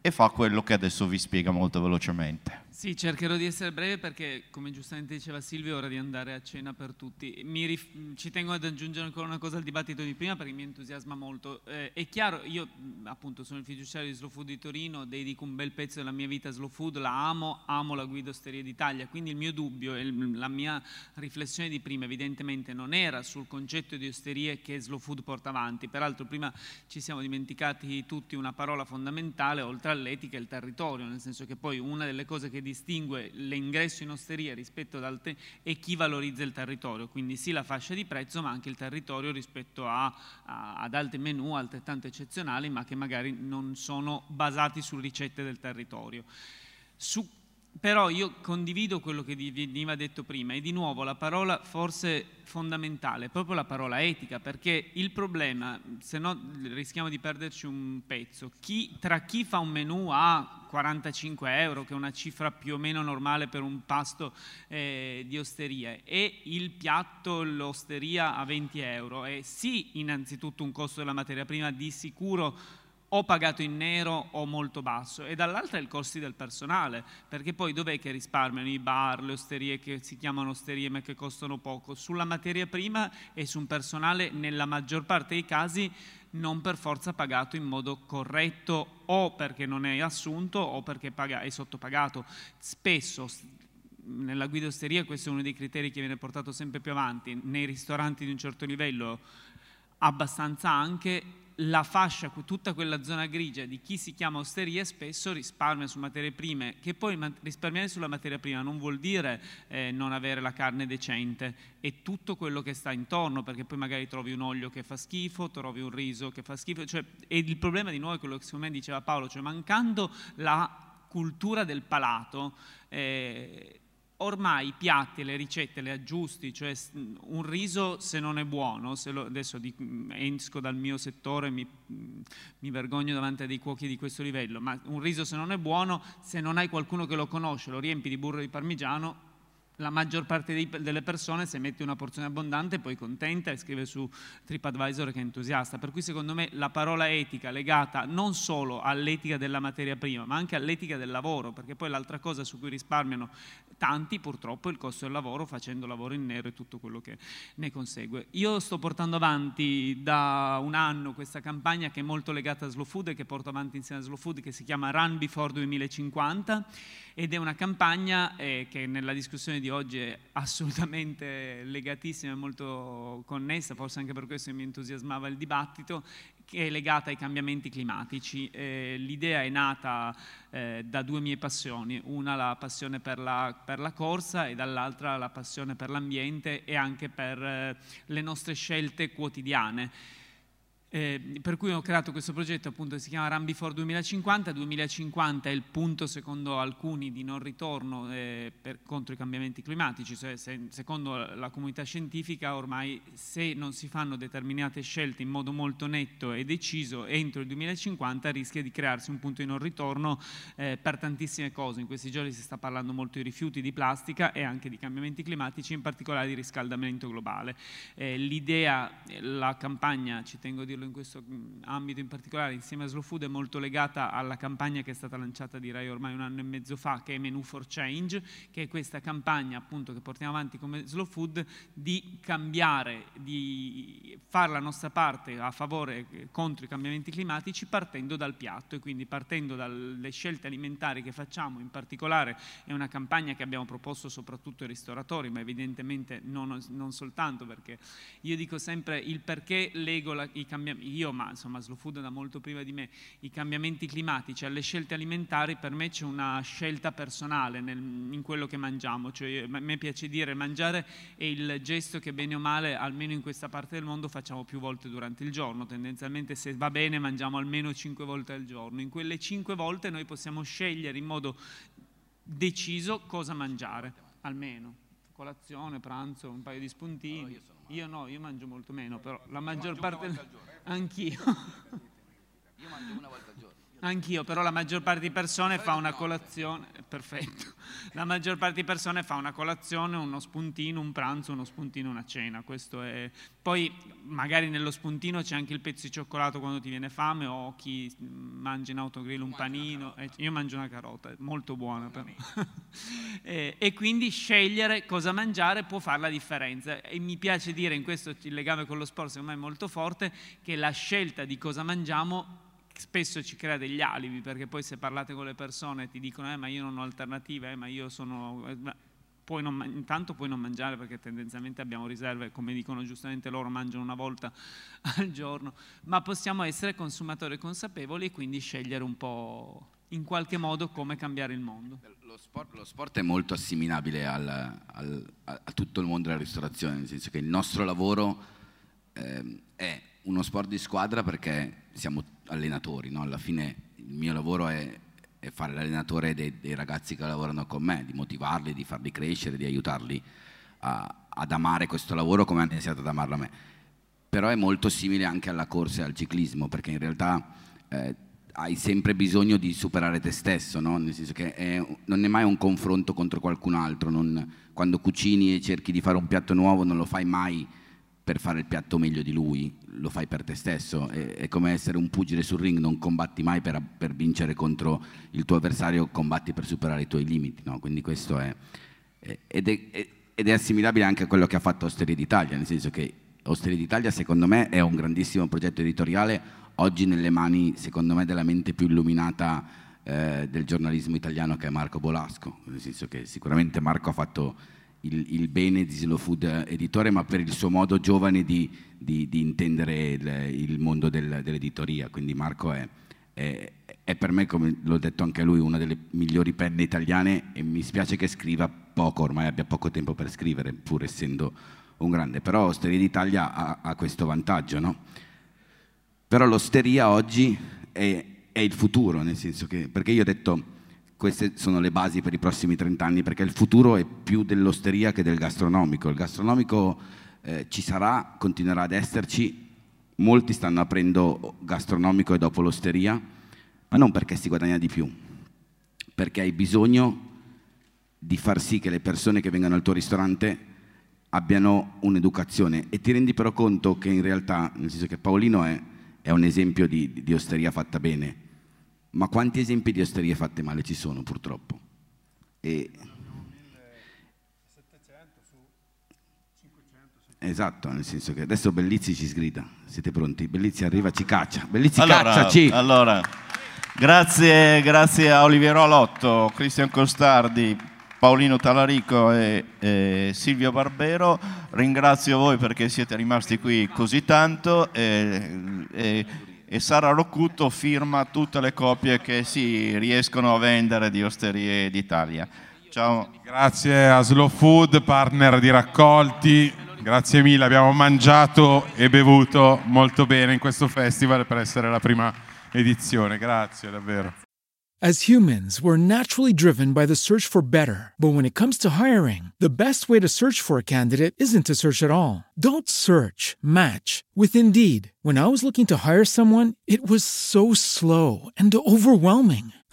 e fa quello che adesso vi spiega molto velocemente. Sì, cercherò di essere breve perché, come giustamente diceva Silvio, è ora di andare a cena per tutti. Rif- ci tengo ad aggiungere ancora una cosa al dibattito di prima perché mi entusiasma molto. Eh, è chiaro, io appunto sono il fiduciario di Slow Food di Torino, dedico un bel pezzo della mia vita a Slow Food, la amo, amo la guida Osteria d'Italia, quindi il mio dubbio e la mia riflessione di prima evidentemente non era sul concetto di osterie che Slow Food porta avanti. Peraltro prima ci siamo dimenticati tutti una parola fondamentale, oltre all'etica, il territorio, nel senso che poi una delle cose che distingue l'ingresso in osteria rispetto ad altre è chi valorizza il territorio, quindi sì la fascia di prezzo ma anche il territorio rispetto a, a, ad altri menù altrettanto eccezionali ma che magari non sono basati su ricette del territorio. Su però io condivido quello che veniva detto prima e di nuovo la parola forse fondamentale, proprio la parola etica, perché il problema, se no rischiamo di perderci un pezzo, chi, tra chi fa un menù a 45 euro, che è una cifra più o meno normale per un pasto eh, di osteria, e il piatto, l'osteria a 20 euro, è sì innanzitutto un costo della materia prima di sicuro o pagato in nero o molto basso e dall'altra i costi del personale, perché poi dov'è che risparmiano i bar, le osterie che si chiamano osterie ma che costano poco? Sulla materia prima e su un personale nella maggior parte dei casi non per forza pagato in modo corretto o perché non è assunto o perché è sottopagato. Spesso nella guida osteria questo è uno dei criteri che viene portato sempre più avanti, nei ristoranti di un certo livello abbastanza anche la fascia, tutta quella zona grigia di chi si chiama osteria spesso risparmia su materie prime, che poi risparmiare sulla materia prima non vuol dire eh, non avere la carne decente, è tutto quello che sta intorno, perché poi magari trovi un olio che fa schifo, trovi un riso che fa schifo, cioè, e il problema di nuovo è quello che secondo me diceva Paolo, cioè mancando la cultura del palato, eh, ormai i piatti le ricette le aggiusti, cioè un riso se non è buono, lo, adesso di, esco dal mio settore, mi, mi, vergogno davanti a dei cuochi di questo livello, ma un riso se non è buono, se non hai qualcuno che lo conosce, lo riempi di burro di parmigiano, la maggior parte dei, delle persone se metti una porzione abbondante poi contenta e scrive su TripAdvisor che è entusiasta. Per cui secondo me la parola etica legata non solo all'etica della materia prima, ma anche all'etica del lavoro, perché poi l'altra cosa su cui risparmiano tanti purtroppo è il costo del lavoro facendo lavoro in nero e tutto quello che ne consegue. Io sto portando avanti da un anno questa campagna che è molto legata a Slow Food e che porto avanti insieme a Slow Food che si chiama Run Before 2050 ed è una campagna eh, che nella discussione di oggi è assolutamente legatissima e molto connessa, forse anche per questo mi entusiasmava il dibattito, che è legata ai cambiamenti climatici. Eh, l'idea è nata eh, da due mie passioni, una la passione per la, per la corsa e dall'altra la passione per l'ambiente e anche per eh, le nostre scelte quotidiane. Eh, per cui ho creato questo progetto appunto che si chiama Run Before 2050. 2050 è il punto secondo alcuni di non ritorno eh, per, contro i cambiamenti climatici, cioè se, secondo la comunità scientifica ormai se non si fanno determinate scelte in modo molto netto e deciso entro il 2050 rischia di crearsi un punto di non ritorno eh, per tantissime cose. In questi giorni si sta parlando molto di rifiuti di plastica e anche di cambiamenti climatici, in particolare di riscaldamento globale. Eh, l'idea, la campagna, ci tengo a dirlo in questo mm, ambito in particolare, insieme a Slow Food, è molto legata alla campagna che è stata lanciata direi ormai un anno e mezzo fa, che è Menu for Change, che è questa campagna appunto che portiamo avanti come Slow Food di cambiare, di fare la nostra parte a favore eh, contro i cambiamenti climatici partendo dal piatto. E quindi partendo dalle scelte alimentari che facciamo, in particolare è una campagna che abbiamo proposto soprattutto ai ristoratori, ma evidentemente non, non soltanto perché io dico sempre il perché leggo la, i cambiamenti io, ma insomma Slow Food da molto prima di me, i cambiamenti climatici alle scelte alimentari, per me c'è una scelta personale nel, in quello che mangiamo. Cioè, a me piace dire mangiare è il gesto che bene o male, almeno in questa parte del mondo, facciamo più volte durante il giorno. Tendenzialmente se va bene mangiamo almeno cinque volte al giorno. In quelle cinque volte noi possiamo scegliere in modo deciso cosa mangiare, almeno colazione, pranzo, un paio di spuntini. Io no, io mangio molto meno, però la maggior parte... Anch'io. Io mangio una volta al giorno. Anch'io, però la maggior parte di persone fa una colazione, perfetto, la maggior parte di persone fa una colazione, uno spuntino, un pranzo, uno spuntino, una cena, questo è... Poi magari nello spuntino c'è anche il pezzo di cioccolato quando ti viene fame o chi mangia in autogrill un panino, eh, io mangio una carota, è molto buona però. e, e quindi scegliere cosa mangiare può fare la differenza. E mi piace dire in questo il legame con lo sport secondo me è molto forte che la scelta di cosa mangiamo spesso ci crea degli alibi perché poi se parlate con le persone ti dicono eh, ma io non ho alternative, eh, ma io sono... Eh, puoi non, intanto puoi non mangiare perché tendenzialmente abbiamo riserve, come dicono giustamente loro, mangiano una volta al giorno, ma possiamo essere consumatori consapevoli e quindi scegliere un po' in qualche modo come cambiare il mondo. Lo sport, lo sport è molto assimilabile al, al, a, tutto il mondo della ristorazione, nel senso che il nostro lavoro eh, è uno sport di squadra perché siamo allenatori, no? alla fine il mio lavoro è, è fare l'allenatore dei, dei, ragazzi che lavorano con me, di motivarli, di farli crescere, di aiutarli a, ad amare questo lavoro come hanno iniziato ad amarlo a me. Però è molto simile anche alla corsa e al ciclismo, perché in realtà eh, hai sempre bisogno di superare te stesso, no? nel senso che è, non è mai un confronto contro qualcun altro, non, quando cucini e cerchi di fare un piatto nuovo non lo fai mai per fare il piatto meglio di lui, lo fai per te stesso. È, è come essere un pugile sul ring, non combatti mai per, per, vincere contro il tuo avversario, combatti per superare i tuoi limiti. No? Quindi questo è, ed, è, ed è assimilabile anche a quello che ha fatto Osteria d'Italia, nel senso che Osteria d'Italia secondo me è un grandissimo progetto editoriale, oggi nelle mani secondo me della mente più illuminata eh, del giornalismo italiano che è Marco Bolasco, nel senso che sicuramente Marco ha fatto il, il, bene di Slow Food Editore, ma per il suo modo giovane di, di, di intendere il, il mondo del, dell'editoria. Quindi Marco è, è, è, per me, come l'ho detto anche a lui, una delle migliori penne italiane e mi spiace che scriva poco, ormai abbia poco tempo per scrivere, pur essendo un grande. Però Osteria d'Italia ha, ha questo vantaggio, no? Però l'osteria oggi è, è il futuro, nel senso che, perché io ho detto queste sono le basi per i prossimi 30 anni, perché il futuro è più dell'osteria che del gastronomico. Il gastronomico eh, ci sarà, continuerà ad esserci, molti stanno aprendo gastronomico e dopo l'osteria, ma non perché si guadagna di più, perché hai bisogno di far sì che le persone che vengono al tuo ristorante abbiano un'educazione. E ti rendi però conto che in realtà, nel senso che Paolino è, è un esempio di, di osteria fatta bene, ma quanti esempi di osterie fatte male ci sono purtroppo? E... Esatto, nel senso che adesso Bellizzi ci sgrida, siete pronti? Bellizzi arriva, ci caccia, Bellizzi allora, cacciaci! Allora, grazie, grazie a Oliviero Alotto, Cristian Costardi, Paolino Talarico e, e, Silvio Barbero. Ringrazio voi perché siete rimasti qui così tanto e, e e Sara Roccuto firma tutte le copie che si riescono a vendere di Osterie d'Italia. Ciao. Grazie a Slow Food, partner di raccolti, Grazie mille, abbiamo mangiato e bevuto molto bene in questo festival per essere la prima edizione. Grazie davvero. As humans, we're naturally driven by the search for better. But when it comes to hiring, the best way to search for a candidate isn't to search at all. Don't search, match with Indeed. When I was looking to hire someone, it was so slow and overwhelming.